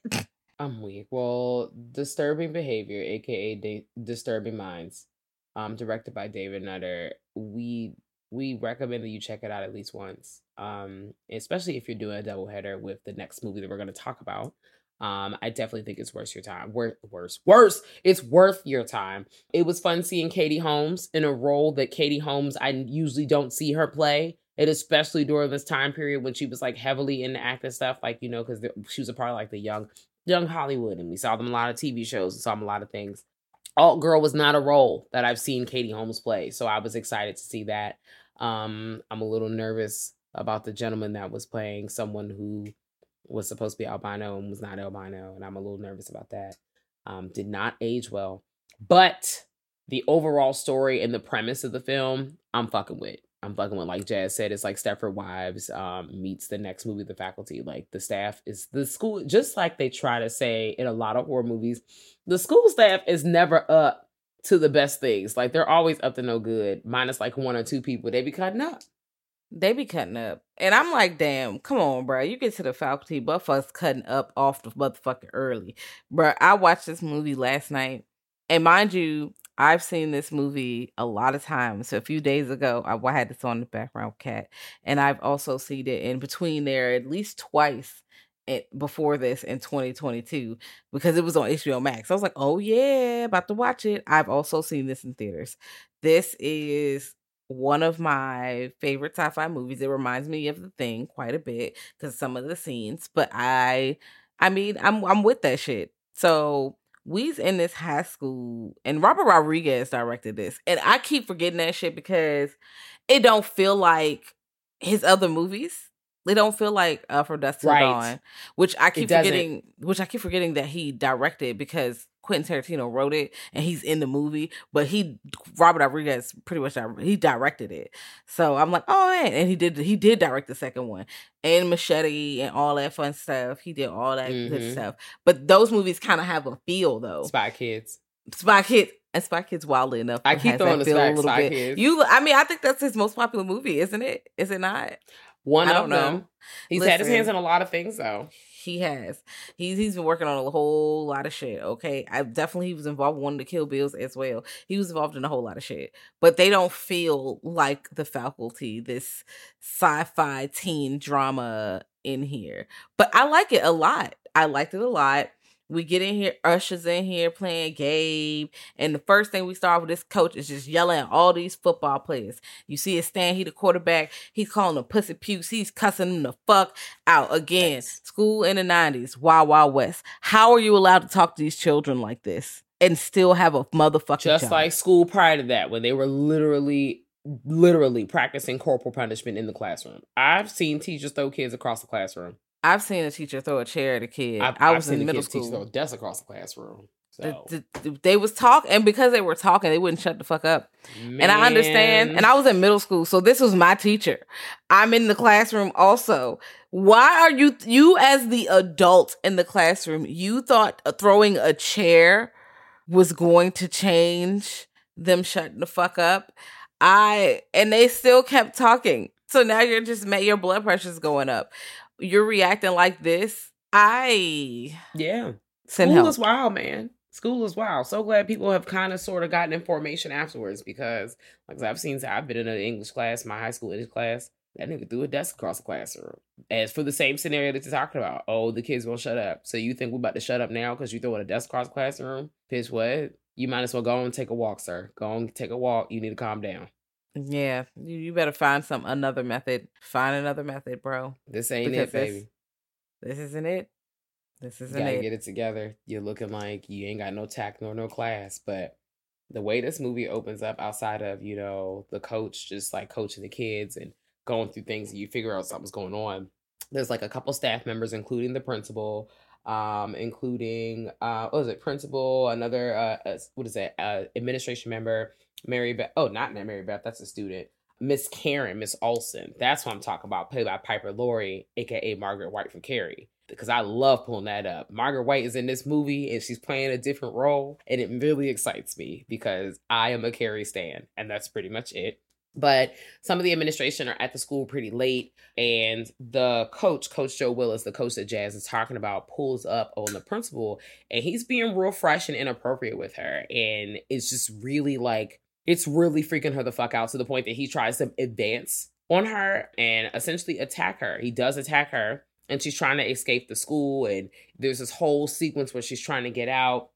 I'm weak. Well, Disturbing Behavior, aka Da- Disturbing Minds, um, directed by David Nutter. We we recommend that you check it out at least once. Um, especially if you're doing a double header with the next movie that we're going to talk about. Um, I definitely think it's worth your time. Worth worse, worse. It's worth your time. It was fun seeing Katie Holmes in a role that Katie Holmes I usually don't see her play. And especially during this time period when she was like heavily in into acting stuff, like you know, because she was a part of like the young young Hollywood, and we saw them a lot of TV shows and saw them a lot of things. Alt Girl was not a role that I've seen Katie Holmes play, so I was excited to see that. Um, I'm a little nervous about the gentleman that was playing someone who was supposed to be albino and was not albino, and I'm a little nervous about that. Um, did not age well, but the overall story and the premise of the film, I'm fucking with. I'm fucking with. Like Jazz said, it's like Stepford Wives um, meets the next movie, The Faculty. Like the staff is the school, just like they try to say in a lot of horror movies, the school staff is never up to the best things. Like they're always up to no good, minus like one or two people. They be cutting up. They be cutting up, and I'm like, damn, come on, bro. You get to the faculty, but us cutting up off the motherfucker early, bro. I watched this movie last night, and mind you, I've seen this movie a lot of times. So a few days ago, I, had this on the background cat, and I've also seen it in between there at least twice. Before this in 2022 because it was on HBO Max. I was like, "Oh yeah, about to watch it." I've also seen this in theaters. This is one of my favorite sci-fi movies. It reminds me of The Thing quite a bit because some of the scenes, but I, I mean, I'm I'm with that shit. So we's in this high school, and Robert Rodriguez directed this, and I keep forgetting that shit because it don't feel like his other movies. They don't feel like uh, From Dusk Till Right. Dawn, which I keep forgetting. Which I keep forgetting that he directed because Quentin Tarantino wrote it and he's in the movie, but he Robert Rodriguez pretty much he directed it. So I'm like, oh man, and he did he did direct the second one and Machete and all that fun stuff. He did all that mm-hmm. good stuff. But those movies kind of have a feel though. Spy Kids. Spy Kids. And Spy Kids wildly enough. I keep throwing the Spy, a little Spy bit. Kids. You, I mean, I think that's his most popular movie, isn't it? Is it not? One I of them. He's Listen, had his hands in a lot of things though. He has. He's he's been working on a whole lot of shit. Okay, I definitely he was involved one of the Kill Bills as well. He was involved in a whole lot of shit, but they don't feel like the faculty. This sci-fi teen drama in here, but I like it a lot. I liked it a lot. We get in here, Usher's in here playing Gabe, and the first thing we start with this coach is just yelling at all these football players. You see it stand, he the quarterback, he's calling them pussy pukes, he's cussing them the fuck out. Again, yes. school in the 90s, Wild Wild West. How are you allowed to talk to these children like this and still have a motherfucking Just job? like school prior to that, when they were literally literally practicing corporal punishment in the classroom. I've seen teachers throw kids across the classroom. I've seen a teacher throw a chair at a kid. I've, I was in middle school. Throw a desk across the classroom. So. The, the, they was talking, and because they were talking, they wouldn't shut the fuck up. Man. And I understand. And I was in middle school, so this was my teacher. I'm in the classroom also. Why are you, you as the adult in the classroom, you thought throwing a chair was going to change them shutting the fuck up? I and they still kept talking. So now you're just your blood pressure's going up you're reacting like this, I yeah. School help. is wild, man. School is wild. So glad people have kind of sort of gotten information afterwards because, like I've seen, I've been in an English class, my high school English class. That nigga threw a desk across the classroom. As for the same scenario that you're talking about, oh, the kids won't shut up. So you think we're about to shut up now because you throwing a desk across the classroom? Pitch what? You might as well go and take a walk, sir. Go and take a walk. You need to calm down. Yeah, you, you better find some another method. Find another method, bro. This ain't because it, baby. This, this isn't it. This isn't you gotta it. get it together. You're looking like you ain't got no tact nor no class. But the way this movie opens up, outside of you know the coach just like coaching the kids and going through things, and you figure out something's going on. There's like a couple staff members, including the principal, um, including uh, what was it, principal, another uh, what is it, uh, administration member, Mary Beth. Oh, not Mary Beth. That's a student. Miss Karen, Miss Olson. That's what I'm talking about. Played by Piper Laurie, aka Margaret White from Carrie. Because I love pulling that up. Margaret White is in this movie and she's playing a different role, and it really excites me because I am a Carrie stan, and that's pretty much it. But some of the administration are at the school pretty late, and the coach, Coach Joe Willis, the coach that Jazz is talking about, pulls up on the principal, and he's being real fresh and inappropriate with her, and it's just really like it's really freaking her the fuck out to the point that he tries to advance on her and essentially attack her. He does attack her and she's trying to escape the school and there's this whole sequence where she's trying to get out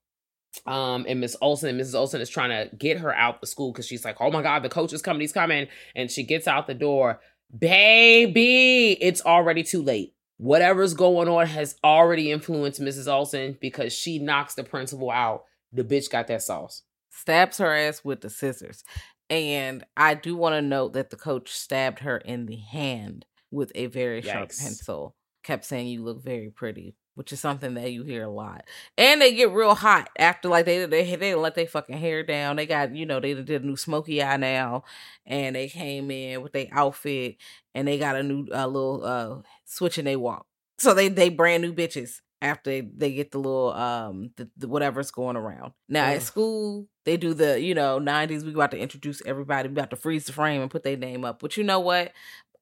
um and miss olson and mrs olson is trying to get her out the school because she's like oh my god the coach is coming he's coming and she gets out the door baby it's already too late whatever's going on has already influenced mrs olson because she knocks the principal out the bitch got that sauce stabs her ass with the scissors. And I do want to note that the coach stabbed her in the hand with a very Yikes. sharp pencil. Kept saying, You look very pretty, which is something that you hear a lot. And they get real hot after, like, they they, they let their fucking hair down. They got, you know, they did a new smoky eye now. And they came in with their outfit and they got a new uh, little uh, switch and they walk. So they they brand new bitches after they, they get the little um the, the whatever's going around. Now at school they do the you know 90s we about to introduce everybody we about to freeze the frame and put their name up. But you know what?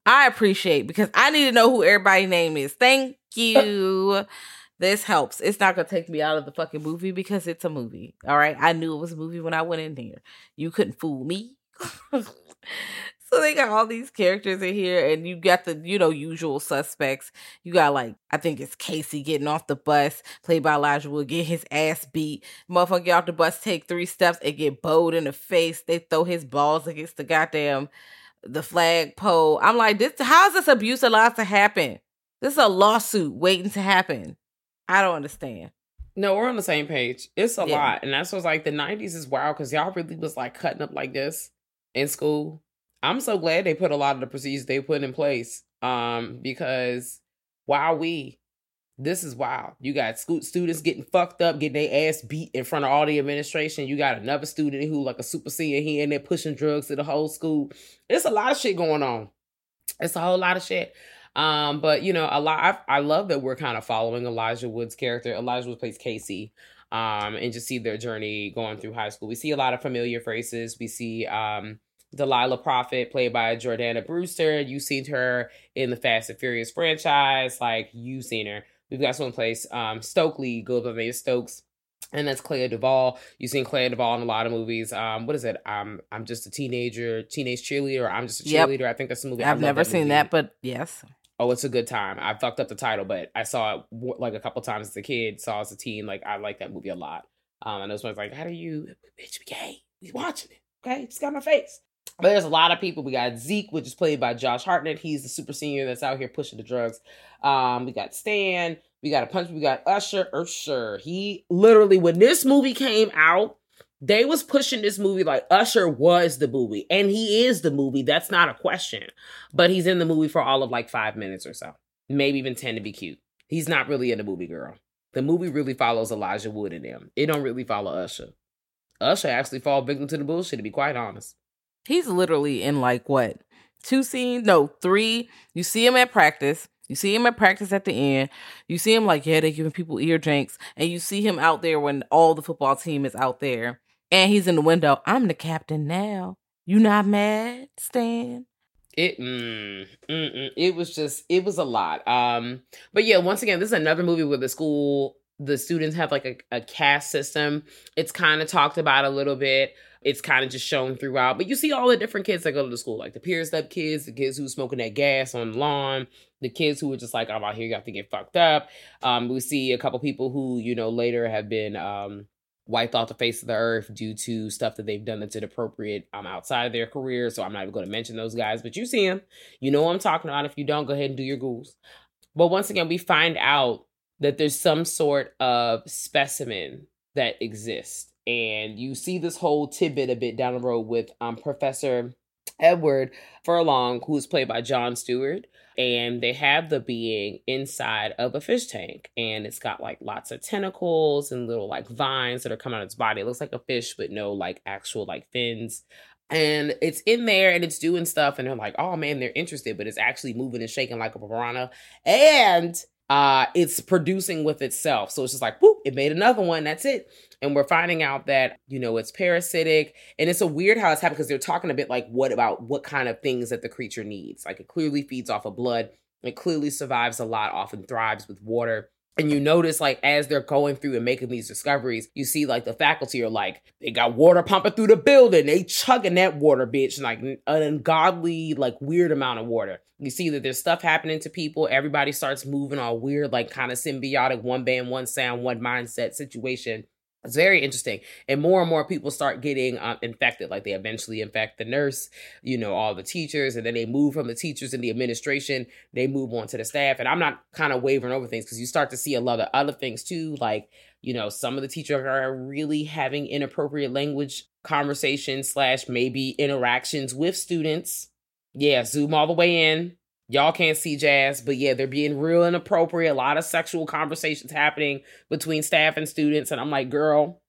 I appreciate because I need to know who everybody's name is. Thank you. this helps. It's not gonna take me out of the fucking movie because it's a movie. All right. I knew it was a movie when I went in here. You couldn't fool me. So they got all these characters in here, and you got the you know usual suspects. You got like I think it's Casey getting off the bus, played by Elijah Wood, get his ass beat. Motherfucker get off the bus, take three steps, and get bowed in the face. They throw his balls against the goddamn the flagpole. I'm like, this how's this abuse allowed to happen? This is a lawsuit waiting to happen. I don't understand. No, we're on the same page. It's a yeah. lot. And that's what's like the 90s is wild because y'all really was like cutting up like this in school. I'm so glad they put a lot of the procedures they put in place. Um, because while we This is wild. You got students getting fucked up, getting their ass beat in front of all the administration. You got another student who, like a super senior, he in there pushing drugs to the whole school. It's a lot of shit going on. It's a whole lot of shit. Um, but you know, a lot. I, I love that we're kind of following Elijah Wood's character. Elijah Wood plays Casey, um, and just see their journey going through high school. We see a lot of familiar faces. We see um, Delilah Profitt, played by Jordana Brewster. You've seen her in the Fast and Furious franchise. Like you've seen her. We've got someone place um, Stokely goes by Stokes. And that's Clea DuVall. You've seen Clea DuVall in a lot of movies. Um, what is it? Um, I'm just a teenager, teenage cheerleader. I'm just a cheerleader. Yep. I think that's a movie. I've never that seen movie. that, but yes. Oh, it's a good time. I fucked up the title, but I saw it like a couple times as a kid. Saw as a teen. Like I like that movie a lot. Um, and those ones like, how do you, bitch, be gay? He's watching it. Okay, just got my face. But there's a lot of people. We got Zeke, which is played by Josh Hartnett. He's the super senior that's out here pushing the drugs. Um, we got Stan. We got a punch. We got Usher. Usher. He literally, when this movie came out, they was pushing this movie like Usher was the movie, and he is the movie. That's not a question. But he's in the movie for all of like five minutes or so, maybe even ten to be cute. He's not really in the movie, girl. The movie really follows Elijah Wood and them. It don't really follow Usher. Usher actually fall victim to the bullshit, to be quite honest. He's literally in like what two scenes? No, three. You see him at practice. You see him at practice at the end. You see him like, yeah, they giving people ear drinks. And you see him out there when all the football team is out there. And he's in the window. I'm the captain now. You not mad, Stan? It mm, it was just it was a lot. Um, but yeah, once again, this is another movie where the school the students have like a, a caste system. It's kind of talked about a little bit it's kind of just shown throughout. But you see all the different kids that go to the school, like the peer step kids, the kids who smoking that gas on the lawn, the kids who are just like, I'm out here, you have to get fucked up. Um, we see a couple people who, you know, later have been um, wiped off the face of the earth due to stuff that they've done that's inappropriate um, outside of their career. So I'm not even going to mention those guys, but you see them. You know what I'm talking about. If you don't, go ahead and do your googles. But once again, we find out that there's some sort of specimen that exists and you see this whole tidbit a bit down the road with um, Professor Edward Furlong, who's played by Jon Stewart. And they have the being inside of a fish tank. And it's got like lots of tentacles and little like vines that are coming out of its body. It looks like a fish, but no like actual like fins. And it's in there and it's doing stuff. And they're like, oh man, they're interested, but it's actually moving and shaking like a piranha. And uh it's producing with itself so it's just like whoop it made another one that's it and we're finding out that you know it's parasitic. And it's a weird how it's happening because they're talking a bit like what about what kind of things that the creature needs? Like it clearly feeds off of blood. It clearly survives a lot often thrives with water. And you notice like as they're going through and making these discoveries you see like the faculty are like they got water pumping through the building. They chugging that water bitch like an ungodly like weird amount of water. You see that there's stuff happening to people. Everybody starts moving all weird like kind of symbiotic one band one sound one mindset situation it's very interesting. And more and more people start getting um, infected. Like they eventually infect the nurse, you know, all the teachers, and then they move from the teachers and the administration, they move on to the staff. And I'm not kind of wavering over things because you start to see a lot of other things too. Like, you know, some of the teachers are really having inappropriate language conversations slash maybe interactions with students. Yeah, zoom all the way in. Y'all can't see jazz, but yeah, they're being real inappropriate. A lot of sexual conversations happening between staff and students. And I'm like, girl,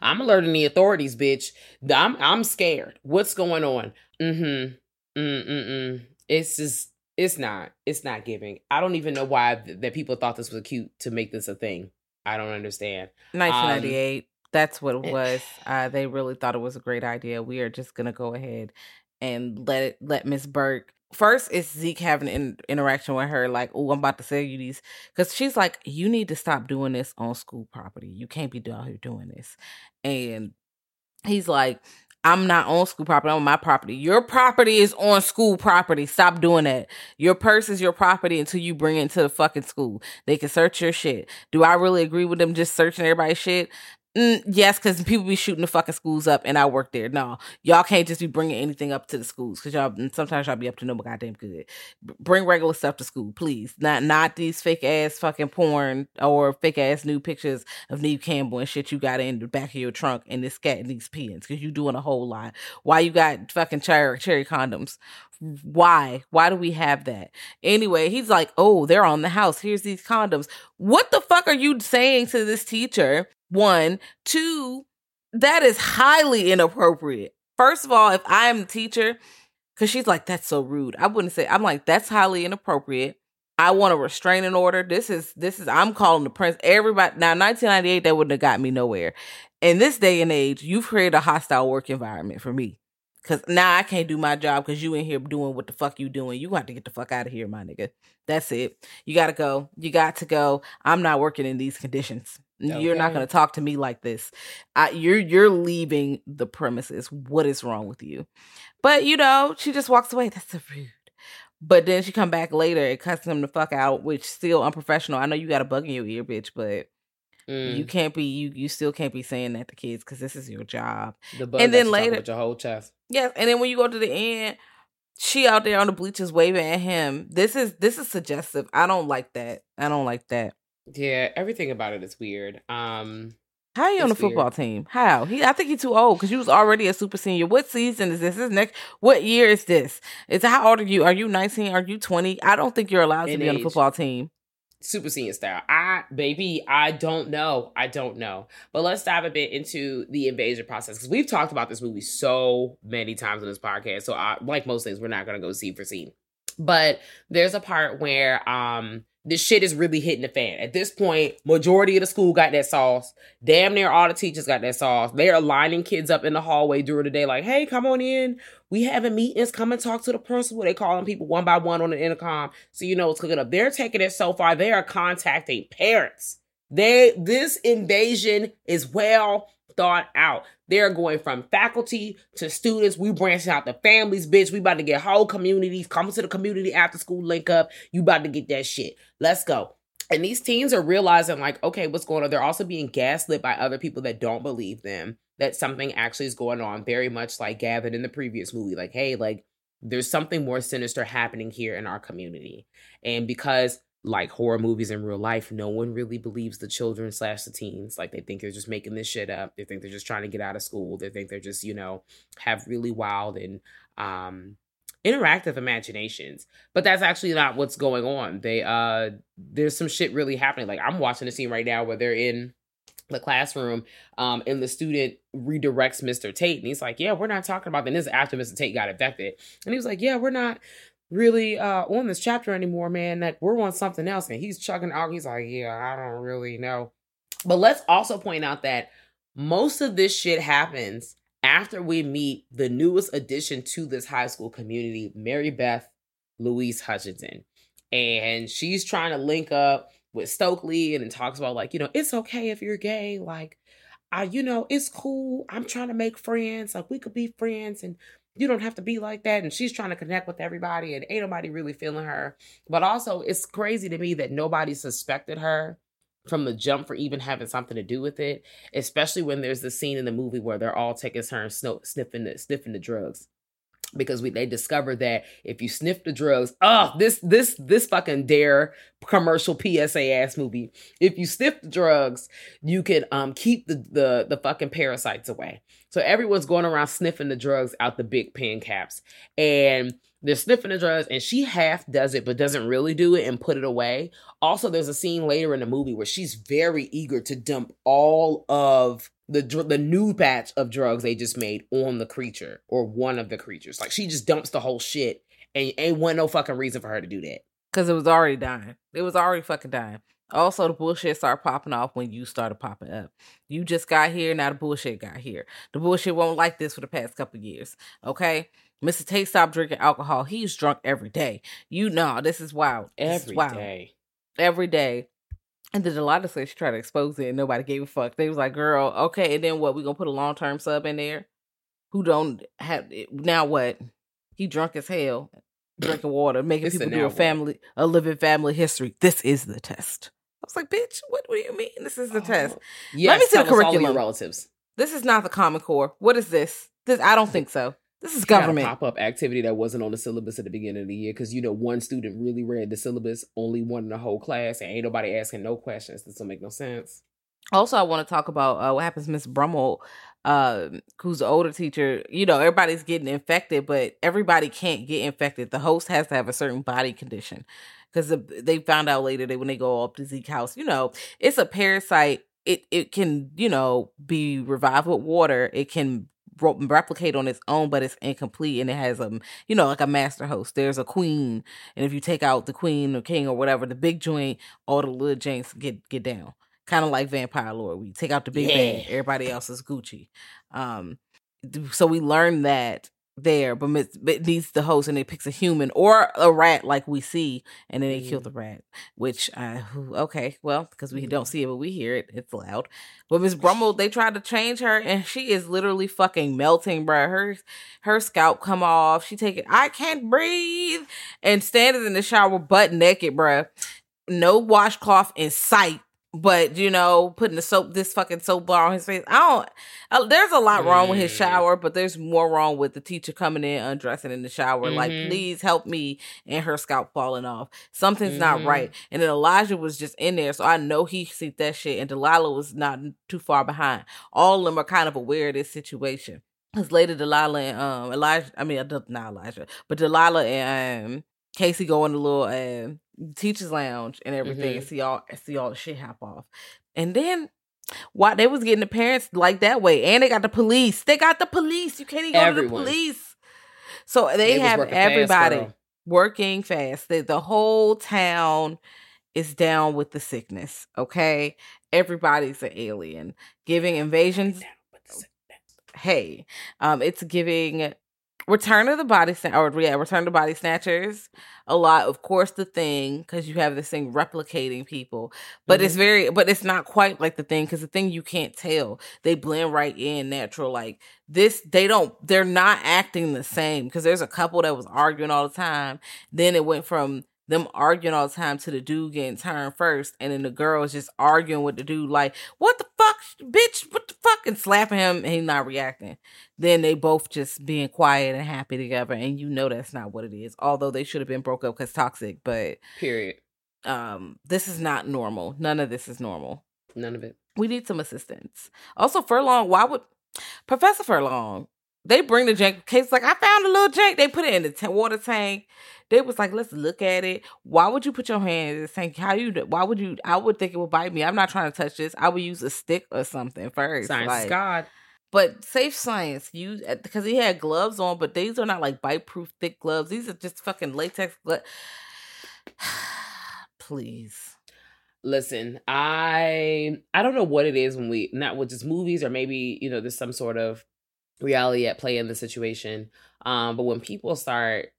I'm alerting the authorities, bitch. I'm I'm scared. What's going on? Mm-hmm. Mm-mm-mm. It's just it's not. It's not giving. I don't even know why th- that people thought this was cute to make this a thing. I don't understand. 1998. Um, that's what it eh. was. Uh, they really thought it was a great idea. We are just gonna go ahead and let it let Miss Burke first it's Zeke having an interaction with her, like, "Oh, I'm about to sell you these," because she's like, "You need to stop doing this on school property. You can't be down here doing this." And he's like, "I'm not on school property. I'm on my property. Your property is on school property. Stop doing that. Your purse is your property until you bring it to the fucking school. They can search your shit. Do I really agree with them just searching everybody's shit?" Mm, yes, because people be shooting the fucking schools up, and I work there. No, y'all can't just be bringing anything up to the schools because y'all sometimes y'all be up to no goddamn good. B- bring regular stuff to school, please. Not not these fake ass fucking porn or fake ass new pictures of Neve Campbell and shit you got in the back of your trunk and this cat and these pins because you doing a whole lot. Why you got fucking cherry cherry condoms? Why? Why do we have that? Anyway, he's like, oh, they're on the house. Here's these condoms. What the fuck are you saying to this teacher? One, two, that is highly inappropriate. First of all, if I am the teacher, because she's like, that's so rude. I wouldn't say, I'm like, that's highly inappropriate. I want a restraining order. This is, this is, I'm calling the prince. Everybody, now 1998, that wouldn't have got me nowhere. In this day and age, you've created a hostile work environment for me. Cause now I can't do my job because you in here doing what the fuck you doing. You got to get the fuck out of here, my nigga. That's it. You gotta go. You got to go. I'm not working in these conditions. You're not going to talk to me like this. I, you're you're leaving the premises. What is wrong with you? But you know, she just walks away. That's so rude. But then she come back later and cuts him the fuck out, which still unprofessional. I know you got a bug in your ear, bitch, but Mm, you can't be you you still can't be saying that to kids because this is your job. the bug and then later- your whole chest. Yes, and then when you go to the end, she out there on the bleachers waving at him. This is this is suggestive. I don't like that. I don't like that. Yeah, everything about it is weird. Um, How are you on the It's weird. football team? How he? I think he's too old because you was already a super senior. What season is this? This next? What year is this? Is how old are you? Are you nineteen? Are you twenty? I don't think you're allowed to In be on the football team. super senior style. I baby, I don't know. I don't know. But let's dive a bit into the invasion process because we've talked about this movie so many times on this podcast. So I like most things, we're not gonna go scene for scene. But there's a part where um this shit is really hitting the fan. At this point, majority of the school got that sauce. Damn near all the teachers got that sauce. They are lining kids up in the hallway during the day, like, hey, come on in. We having meetings. Come and talk to the principal. They calling people one by one on the intercom. So you know what's cooking up. They're taking it so far. They are contacting parents. They this invasion is well thought out. They're going from faculty to students. We branching out the families, bitch. We about to get whole communities. Come to the community after school link up. You about to get that shit. Let's go. And these teens are realizing, like, okay, what's going on? They're also being gaslit by other people that don't believe them that something actually is going on, very much like gathered in the previous movie. Like, hey, like, there's something more sinister happening here in our community. And because like horror movies in real life, no one really believes the children slash the teens. Like they think they're just making this shit up. They think they're just trying to get out of school. They think they're just, you know, have really wild and um interactive imaginations. But that's actually not what's going on. They uh there's some shit really happening. Like I'm watching a scene right now where they're in the classroom um and the student redirects Mr. Tate and he's like, Yeah, we're not talking about that. And this is after Mr. Tate got infected. And he was like, Yeah, we're not really uh on this chapter anymore, man. Like we're on something else. And he's chugging out. He's like, Yeah, I don't really know. But let's also point out that most of this shit happens after we meet the newest addition to this high school community, Mary Beth Louise Hutchinson. And she's trying to link up with Stokely and talks about like, you know, it's okay if you're gay. Like, I, you know, it's cool. I'm trying to make friends. Like we could be friends and you don't have to be like that. And she's trying to connect with everybody and ain't nobody really feeling her. But also it's crazy to me that nobody suspected her from the jump for even having something to do with it, especially when there's the scene in the movie where they're all taking turns sniffing the sniffing the drugs. Because we they discovered that if you sniff the drugs, oh, this this this fucking dare commercial PSA ass movie. If you sniff the drugs, you can um keep the the the fucking parasites away. So everyone's going around sniffing the drugs out the big pen caps. And they're sniffing the drugs and she half does it but doesn't really do it and put it away. Also, there's a scene later in the movie where she's very eager to dump all of the dr- the new batch of drugs they just made on the creature or one of the creatures. Like she just dumps the whole shit and ain't one no fucking reason for her to do that. Because it was already dying. It was already fucking dying. Also, the bullshit started popping off when you started popping up. You just got here, now the bullshit got here. The bullshit won't like this for the past couple years. Okay? Mr. Tate stopped drinking alcohol. He's drunk every day. You know, this is wild. This is Every wild. day. Every day. And then a lot of said she tried to expose it and nobody gave a fuck. They was like, girl, okay, and then what? We gonna put a long term sub in there? Who don't have now what? He drunk as hell, drinking water, making It's people do a what? family a living family history. This is the test. I was like, bitch, what, what do you mean? This is the oh, test. Yes, Let me see the tell all of your curriculum. relatives. This is not the Common Core. What is this? This I don't think so. This is government. pop-up activity that wasn't on the syllabus at the beginning of the year because you know one student really read the syllabus, only one in the whole class, and ain't nobody asking no questions. This don't make no sense. Also, I want to talk about uh, what happens, Miss Brummel, uh, who's the older teacher. You know, everybody's getting infected, but everybody can't get infected. The host has to have a certain body condition because they found out later that when they go up to Zeke House, you know, it's a parasite. It it can you know be revived with water. It can replicate on its own, but it's incomplete and it has a you know like a master host. There's a queen, and if you take out the queen or king or whatever, the big joint, all the little janks get get down. Kind of like Vampire Lord. We take out the big Yeah. everybody else is Gucci. Um, so we learned that there, but it needs the host, and it picks a human or a rat like we see, and then they kill Mm. the rat. Which, I, okay, well, because we don't see it, but we hear it. It's loud. But Miss Brummel, they tried to change her, and she is literally fucking melting, bruh. Her her scalp come off. She take it. I can't breathe, and standing in the shower butt naked, bruh. No washcloth in sight. But you know, putting the soap, this fucking soap bar on his face. I don't. Uh, there's a lot wrong with his shower, but there's more wrong with the teacher coming in, undressing in the shower. Like, Mhm. please help me, and her scalp falling off. Something's not Mhm. right. And then Elijah was just in there, so I know he seen that shit. And Delilah was not too far behind. All of them are kind of aware of this situation. Cause later Delilah and um Elijah, I mean uh, not Elijah, but Delilah and um Casey go in the little um teachers lounge and everything and see all see all the shit hop off. And then why they was getting the parents like that way, and they got the police. They got the police. You can't even go to the police. So they, They have fast, everybody girl. working fast. The, the whole town is down with the sickness. Okay, everybody's an alien. Giving invasions hey um it's giving return of the body Sna- or yeah return of the body snatchers a lot of course the thing because you have this thing replicating people. But it's mm-hmm. very but it's not quite like the thing because the thing you can't tell. They blend right in natural like this they don't they're not acting the same because there's a couple that was arguing all the time. Then it went from them arguing all the time to the dude getting turned first, and then the girl is just arguing with the dude like, "What the fuck, bitch? What the fuck?" and slapping him, and he's not reacting. Then they both just being quiet and happy together, and you know that's not what it is. Although they should have been broke up because toxic, but Period. um, this is not normal. None of this is normal. None of it. We need some assistance. Also, Furlong, why would Professor Furlong? They bring the jank case like I found a little jank. They put it in the ta- water tank. They was like, let's look at it. Why would you put your hand in tank? How you? Why would you? I would think it would bite me. I'm not trying to touch this. I would use a stick or something first. Science like, God. but safe science, you because he had gloves on, but these are not like bite proof thick gloves. These are just fucking latex gloves. Please. Listen, I I don't know what it is when we not with just movies or maybe you know there's some sort of reality at play in the situation. Um, but when people start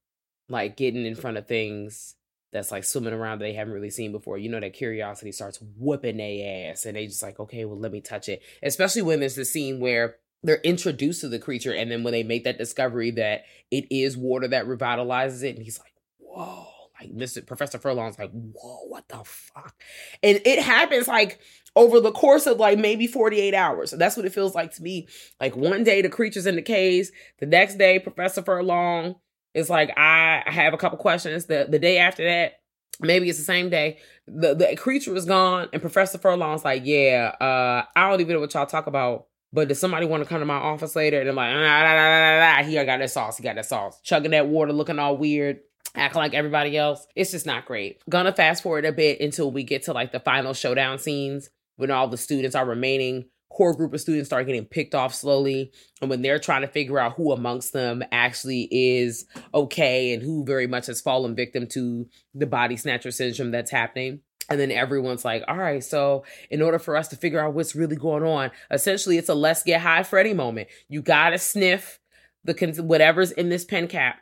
like getting in front of things that's like swimming around that they haven't really seen before, you know that curiosity starts whooping their ass, and they just like, okay, well let me touch it. Especially when there's the scene where they're introduced to the creature, and then when they make that discovery that it is water that revitalizes it, and he's like, whoa. Like Mr. Professor Furlong's like, whoa, what the fuck? And it happens like over the course of like maybe 48 hours. So that's what it feels like to me. Like one day the creature's in the caves, the next day Professor Furlong is like, I have a couple questions. The the day after that, maybe it's the same day, the, the creature is gone, and Professor Furlong's like, Yeah, uh, I don't even know what y'all talk about. But does somebody want to come to my office later? And they're like, ah, nah, nah, nah, nah, nah. he got that sauce. He got that sauce. Chugging that water, looking all weird acting like everybody else. It's just not great. Gonna fast forward a bit until we get to like the final showdown scenes when all the students are remaining. Core group of students start getting picked off slowly. And when they're trying to figure out who amongst them actually is okay and who very much has fallen victim to the body snatcher syndrome that's happening. And then everyone's like, all right, so in order for us to figure out what's really going on, essentially it's a let's get high Freddy moment. You gotta sniff the whatever's in this pen cap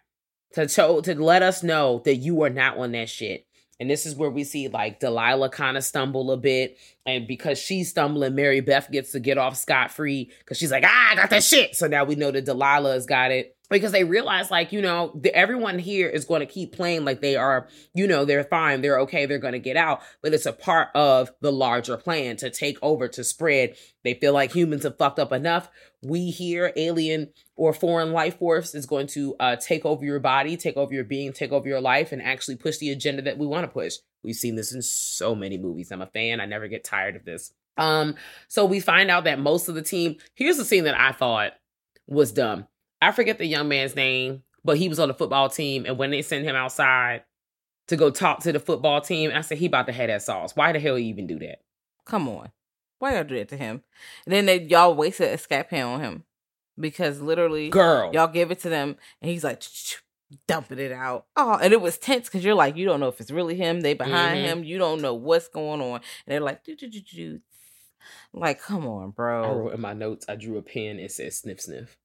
to show to let us know that you are not on that shit. And this is where we see like Delilah kind of stumble a bit. And because she's stumbling, Mary Beth gets to get off scot free because she's like, ah, I got that shit. So now we know that Delilah has got it. Because they realize like you know the, everyone here is going to keep playing like they are you know they're fine they're okay they're going to get out but it's a part of the larger plan to take over to spread. They feel like humans have fucked up enough. We here alien or foreign life force is going to uh, take over your body take over your being take over your life and actually push the agenda that we want to push. We've seen this in so many movies. I'm a fan. I never get tired of this. Um so we find out that most of the team here's the scene that i thought was dumb I forget the young man's name, but he was on the football team. And when they sent him outside to go talk to the football team, I said, he about to have that sauce. Why the hell you even do that? Come on. Why y'all do that to him? And then they y'all wasted a scat pan on him. Because literally Girl. y'all give it to them and he's like dumping it out. Oh, and it was tense because you're like, you don't know if it's really him, they behind Mhm. him, you don't know what's going on. And they're like, do do do do. Like, come on, bro. I wrote in my notes, I drew a pen. It says sniff sniff.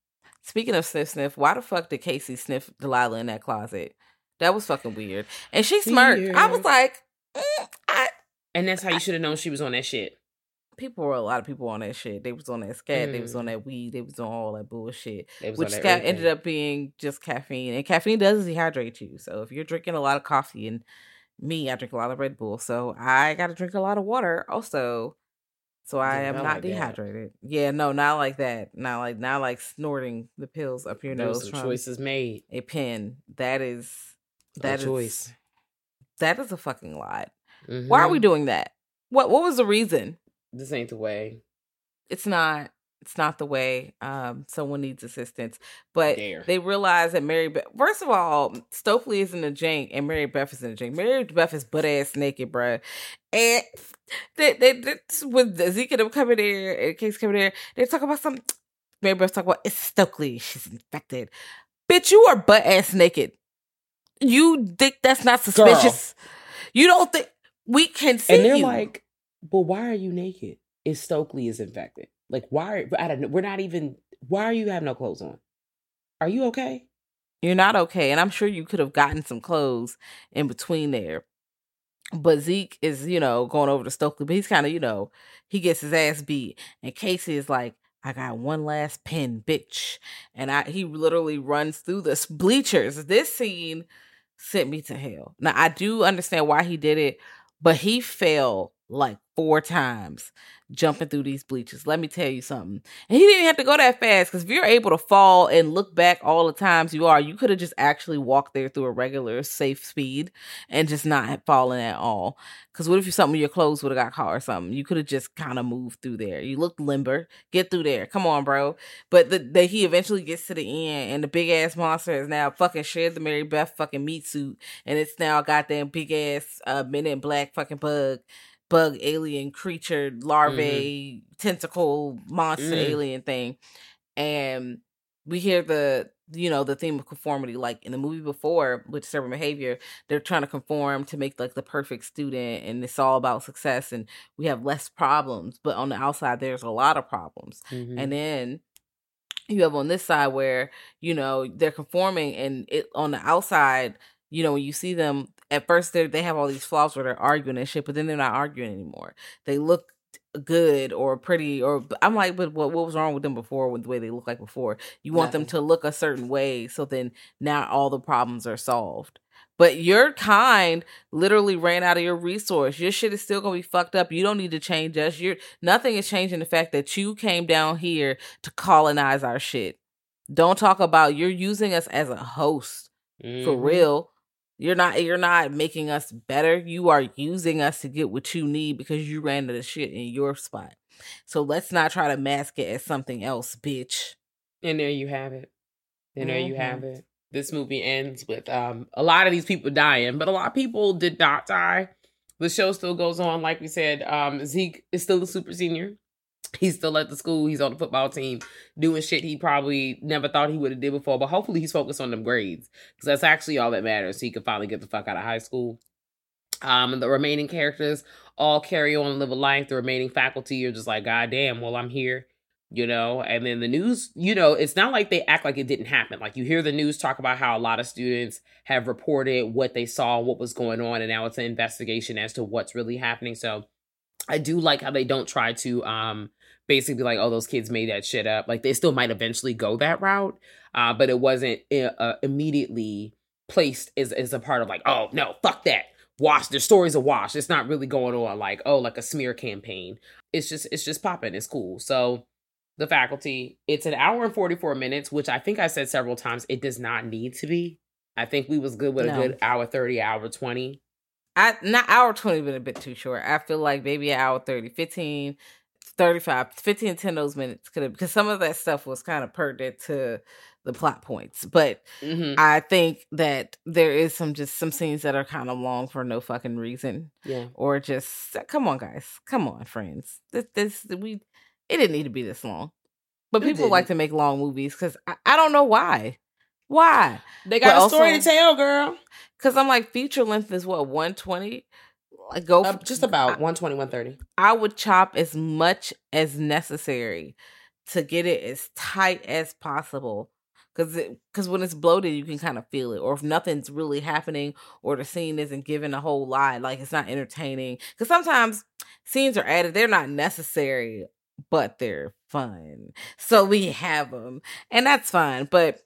Speaking of sniff sniff, why the fuck did Casey sniff Delilah in that closet? That was fucking weird. And she smirked. I was like, mm, I And that's how you should have known she was on that shit. people were a lot of people on that shit. They was on that scat, they was Mm. on that weed, they was on all that bullshit. Which that ended up being just caffeine. And caffeine does dehydrate you. So if you're drinking a lot of coffee and me, I drink a lot of Red Bull. So I gotta drink a lot of water also. So I Yeah, am not not like that. dehydrated. Yeah, no, not like that. Not like not like snorting the pills up your was nose from choices made. a pen. That is A that is choice. that is a fucking lot. Why are we Mhm. doing that? What what was the reason? This ain't the way. It's not it's not the way um someone needs assistance. But Dare. they realize that Mary Beth first of all, Stokely isn't a jank and Mary Beth is in the jank. Mary Beth is butt ass naked, bruh. And they they, they with Ezekiel coming there and Case coming there, they talk about some Mary Beth talk about it's Stokely, she's infected. Bitch, you are butt ass naked. You think that's not suspicious? You don't think we can see And they're you. like, but why are you naked? If Stokely is infected. Like, why? Are, I don't know. We're not even. Why are you have no clothes on? Are you okay? You're not okay. And I'm sure you could have gotten some clothes in between there. But Zeke is, you know, going over to Stokely, but he's kind of, you know, he gets his ass beat. And Casey is like, I got one last pin, bitch. And I he literally runs through the bleachers. This scene sent me to hell. Now I do understand why he did it, but he fell like four times jumping through these bleachers. Let me tell you something. And he didn't have to go that fast because if you're able to fall and look back all the times you are, you could have just actually walked there through a regular safe speed and just not fallen at all. Because what if you something your clothes would have got caught or something? You could have just kind of moved through there. You look limber. Get through there. Come on, bro. But the, the he eventually gets to the end, and the big ass monster has now fucking shared the Mary Beth fucking meat suit, and it's now goddamn big ass uh, Men in Black fucking bug bug alien creature larvae tentacle monster Mm. alien thing and we hear the you know the theme of conformity like in the movie before with disturbing behavior they're trying to conform to make like the perfect student and it's all about success and we have less problems but on the outside there's a lot of problems Mhm. and then you have on this side where you know they're conforming and it on the outside you know when you see them at first they they have all these flaws where they're arguing and shit but then they're not arguing anymore they look good or pretty or i'm like but what, what was wrong with them before with the way they look like before you want them to look a certain way so then now all the problems are solved but your kind literally ran out of your resource. Your shit is still gonna be fucked up. You don't need to change us. You're nothing is changing the fact that you came down here to colonize our shit. Don't talk about you're using us as a host for Mhm. real. You're not you're not making us better. You are using us to get what you need because you ran to the shit in your spot. So let's not try to mask it as something else, bitch. And there you have it. And there you Mhm. have it. This movie ends with um a lot of these people dying, but a lot of people did not die. The show still goes on. Like we said, um, Zeke is still a super senior. He's still at the school. He's on the football team doing shit he probably never thought he would have did before. But hopefully he's focused on them grades because that's actually all that matters. So he can finally get the fuck out of high school. Um, and the remaining characters all carry on and live a life. The remaining faculty are just like, God damn, well, I'm here, you know. And then the news, you know, it's not like they act like it didn't happen. Like you hear the news talk about how a lot of students have reported what they saw, what was going on, and now it's an investigation as to what's really happening. So I do like how they don't try to um basically like, oh, those kids made that shit up. Like they still might eventually go that route, uh, but it wasn't uh, immediately placed as, as a part of like, oh no, fuck that. Wash their stories a wash. It's not really going on like, oh, like a smear campaign. It's just it's just popping. It's cool. So the faculty, it's an hour and 44 minutes, which I think I said several times, it does not need to be. I think we was good with no. a good hour 30, hour 20. I not hour 20 been a bit too short. I feel like maybe an hour 30, 15, 35, 15, 10 those minutes could have because some of that stuff was kind of pertinent to the plot points. But mm-hmm. I think that there is some just some scenes that are kind of long for no fucking reason. Yeah. Or just come on, guys. Come on, friends. This this we it didn't need to be this long. But it people didn't. like to make long movies because I, I, don't know why. Why? They got but a also, story to tell, girl. Because I'm like, feature length is what, 120? Like, go uh, just about I, 120, 130. I would chop as much as necessary to get it as tight as possible. Because because when it's bloated you can kind of feel it. Or if nothing's really happening or the scene isn't given a whole lot like it's not entertaining. Because sometimes scenes are added they're not necessary but they're fun. So we have them and that's fine but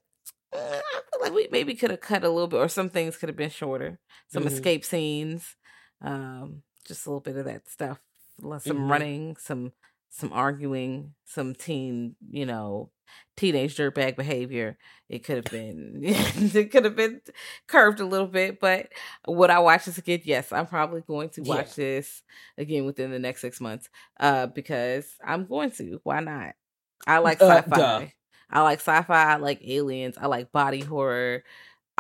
uh, i feel like we maybe could have cut a little bit or some things could have been shorter. Some mm-hmm. escape scenes um just a little bit of that stuff some mm-hmm. running some some arguing some teen you know teenage dirtbag behavior. It could have been it could have been curved a little bit, but would I watch this again? Yes, I'm probably going to watch yeah. this again within the next six months. Uh, because I'm going to. Why not? I like uh, sci-fi. Uh, I like sci-fi. I like aliens. I like body horror.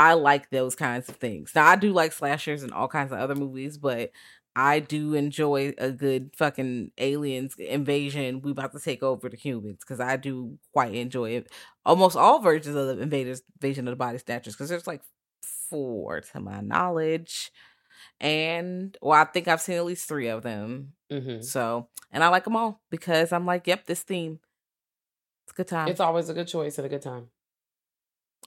I like those kinds of things. Now I do like slashers and all kinds of other movies, but I do enjoy a good fucking aliens invasion. We about to take over the humans because I do quite enjoy it. Almost all versions of the invaders invasion of the body snatchers because there's like four to my knowledge, and well, I think I've seen at least three of them. Mm-hmm. So, and I like them all because I'm like, yep, this theme, it's a good time. It's always a good choice and a good time.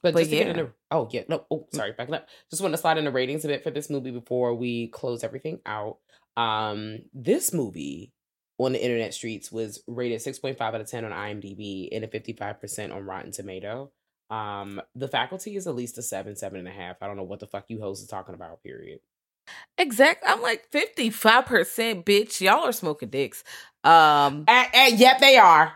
But, but just yeah. to get into oh yeah no oh sorry backing up just want to slide in the ratings a bit for this movie before we close everything out. Um, this movie on the internet streets was rated six point five out of ten on IMDb and a fifty five percent on Rotten Tomato. Um, the faculty is at least a seven seven and a half. I don't know what the fuck you hosts are talking about. Period. Exact. I'm like 55%, bitch. Y'all are smoking dicks. Um and, and yep, they are.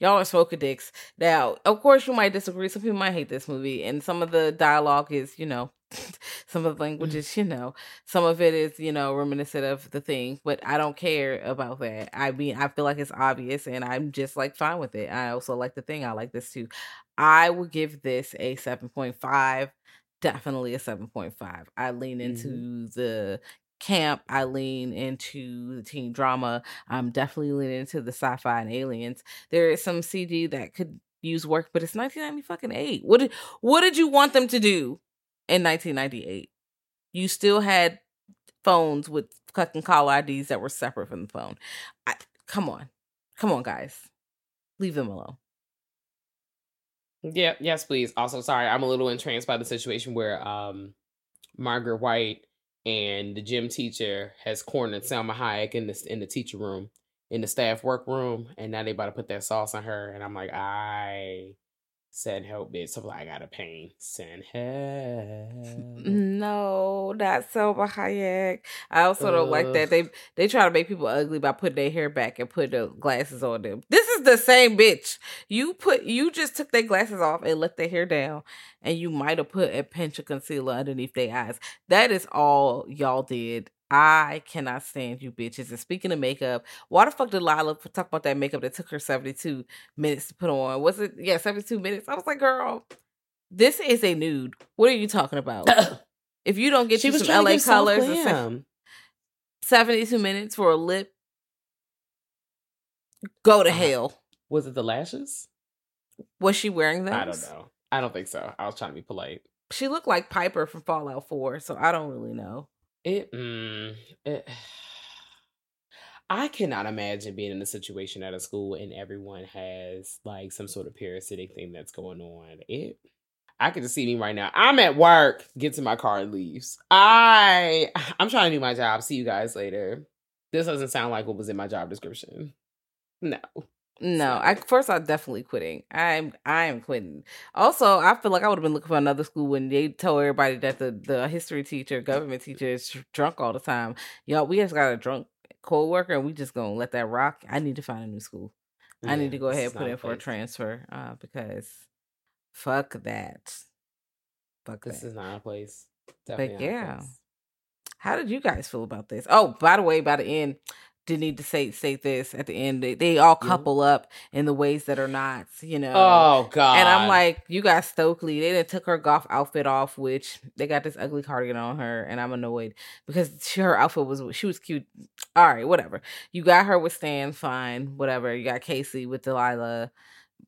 Y'all are smoking dicks. Now, of course, you might disagree. Some people might hate this movie, and some of the dialogue is, you know, some of the language is, you know, some of it is, you know, reminiscent of the thing. But I don't care about that. I mean, I feel like it's obvious, and I'm just like fine with it. I also like the thing. I like this too. I would give this a seven point five definitely a 7.5. I lean into mm-hmm. the camp, I lean into the teen drama. I'm definitely leaning into the sci-fi and aliens. There is some CG that could use work, but it's 1998. What did what did you want them to do in 1998? You still had phones with fucking call IDs that were separate from the phone. I, come on, come on, guys, leave them alone. Yeah, yes, please. Also, sorry, I'm a little entranced by the situation where um Margaret White and the gym teacher has cornered Salma Hayek in the in the teacher room, in the staff work room, and now they about to put that sauce on her, and I'm like, I send help, bitch. So I got a pain. Send help. No, not Salma Hayek. I also don't like that they they try to make people ugly by putting their hair back and putting the glasses on them. This is the same bitch. You put you just took their glasses off and let their hair down, and you might have put a pinch of concealer underneath their eyes. That is all y'all did. I cannot stand you bitches. And speaking of makeup, why the fuck did Lila talk about that makeup that took her 72 minutes to put on? Was it, yeah, 72 minutes? I was like, girl, this is a nude. What are you talking about? if you don't get she you some LA colors, some 72 minutes for a lip, go to uh, hell. Was it the lashes? Was she wearing those? I don't know. I don't think so. I was trying to be polite. She looked like Piper from Fallout 4, so I don't really know. It, mm, it I cannot imagine being in a situation at a school and everyone has like some sort of parasitic thing that's going on. It I can just see me right now. I'm at work, gets in my car and leaves. I I'm trying to do my job. See you guys later. This doesn't sound like what was in my job description. No. No, I first I'm definitely quitting. I'm I am quitting. Also, I feel like I would have been looking for another school when they told everybody that the the history teacher, government teacher is drunk all the time. Y'all, we just got a drunk co-worker and we just gonna let that rock. I need to find a new school. I need to go ahead and put in for a transfer uh, because fuck that. Fuck This that. is not a place. Definitely a yeah. How did you guys feel about this? Oh, by the way, by the end, did need to say say this at the end. They, they all Yeah. couple up in the ways that are not, you know. Oh God. And I'm like, you got Stokely. They took her golf outfit off, which they got this ugly cardigan on her, and I'm annoyed because she, her outfit was she was cute. All right, whatever. You got her with Stan, fine, whatever. You got Casey with Delilah,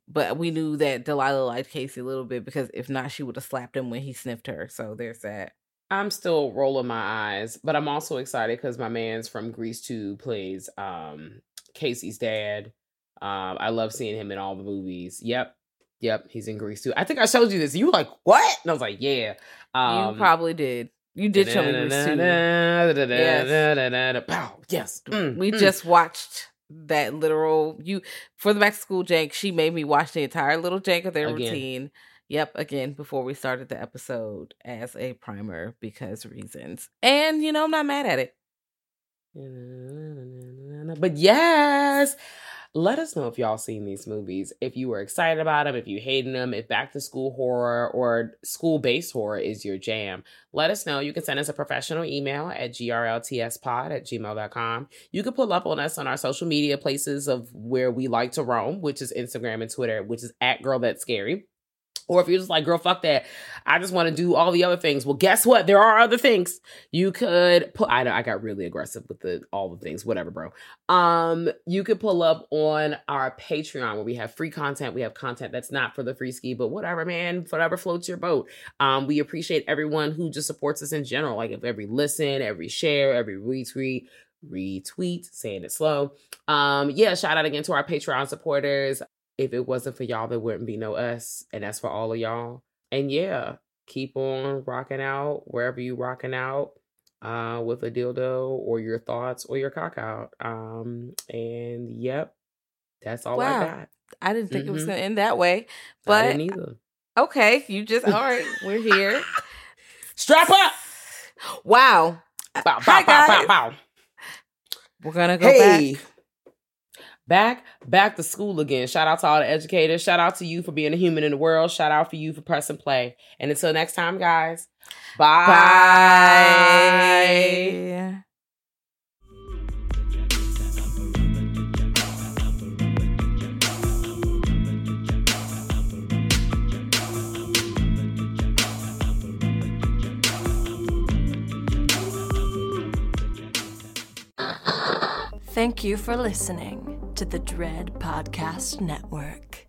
but we knew that Delilah liked Casey a little bit because if not, she would have slapped him when he sniffed her. So there's that. I'm still rolling my eyes, but I'm also excited because my man's from Grease 2 plays um Casey's dad. Um, I love seeing him in all the movies. Yep. Yep, he's in Grease 2. I think I showed you this. You were like, what? And I was like, yeah. Um you probably did. You did show me Grease 2. Yes. Pow. Yes. Mm, We mm. just watched that literal you for the back to school jank. She made me watch the entire little jank of their Again. routine. Yep, again before we started the episode as a primer because reasons. And you know, I'm not mad at it. But yes, let us know if y'all seen these movies. If you were excited about them, if you hated them, if back to school horror or school based horror is your jam. Let us know. You can send us a professional email at grltspod at gmail.com. You can pull up on us on our social media places of where we like to roam, which is Instagram and Twitter, which is at girl that's scary. Or if you're just like, girl, fuck that. I just want to do all the other things. Well, guess what? There are other things. You could put I know I got really aggressive with the all the things, whatever, bro. Um, you could pull up on our Patreon where we have free content. We have content that's not for the free ski, but whatever, man, whatever floats your boat. Um, we appreciate everyone who just supports us in general, like if every listen, every share, every retweet, retweet, saying it slow. Um, yeah, shout out again to our Patreon supporters if it wasn't for y'all, there wouldn't be no us. And that's for all of y'all. And yeah, keep on rocking out wherever you rocking out uh with a dildo or your thoughts or your cock out. Um and yep, that's all Wow. I got. I didn't think it was Mhm. gonna end that way. I But didn't either. okay, you just all right, we're here. Strap up! Wow. Bow, bow, Hi guys. bow. We're gonna go Hey. back. Back, back to school again. Shout out to all the educators. Shout out to you for being a human in the world. Shout out for you for pressing play. And until next time, guys. Bye. Bye. Thank you for listening to the Dread Podcast Network.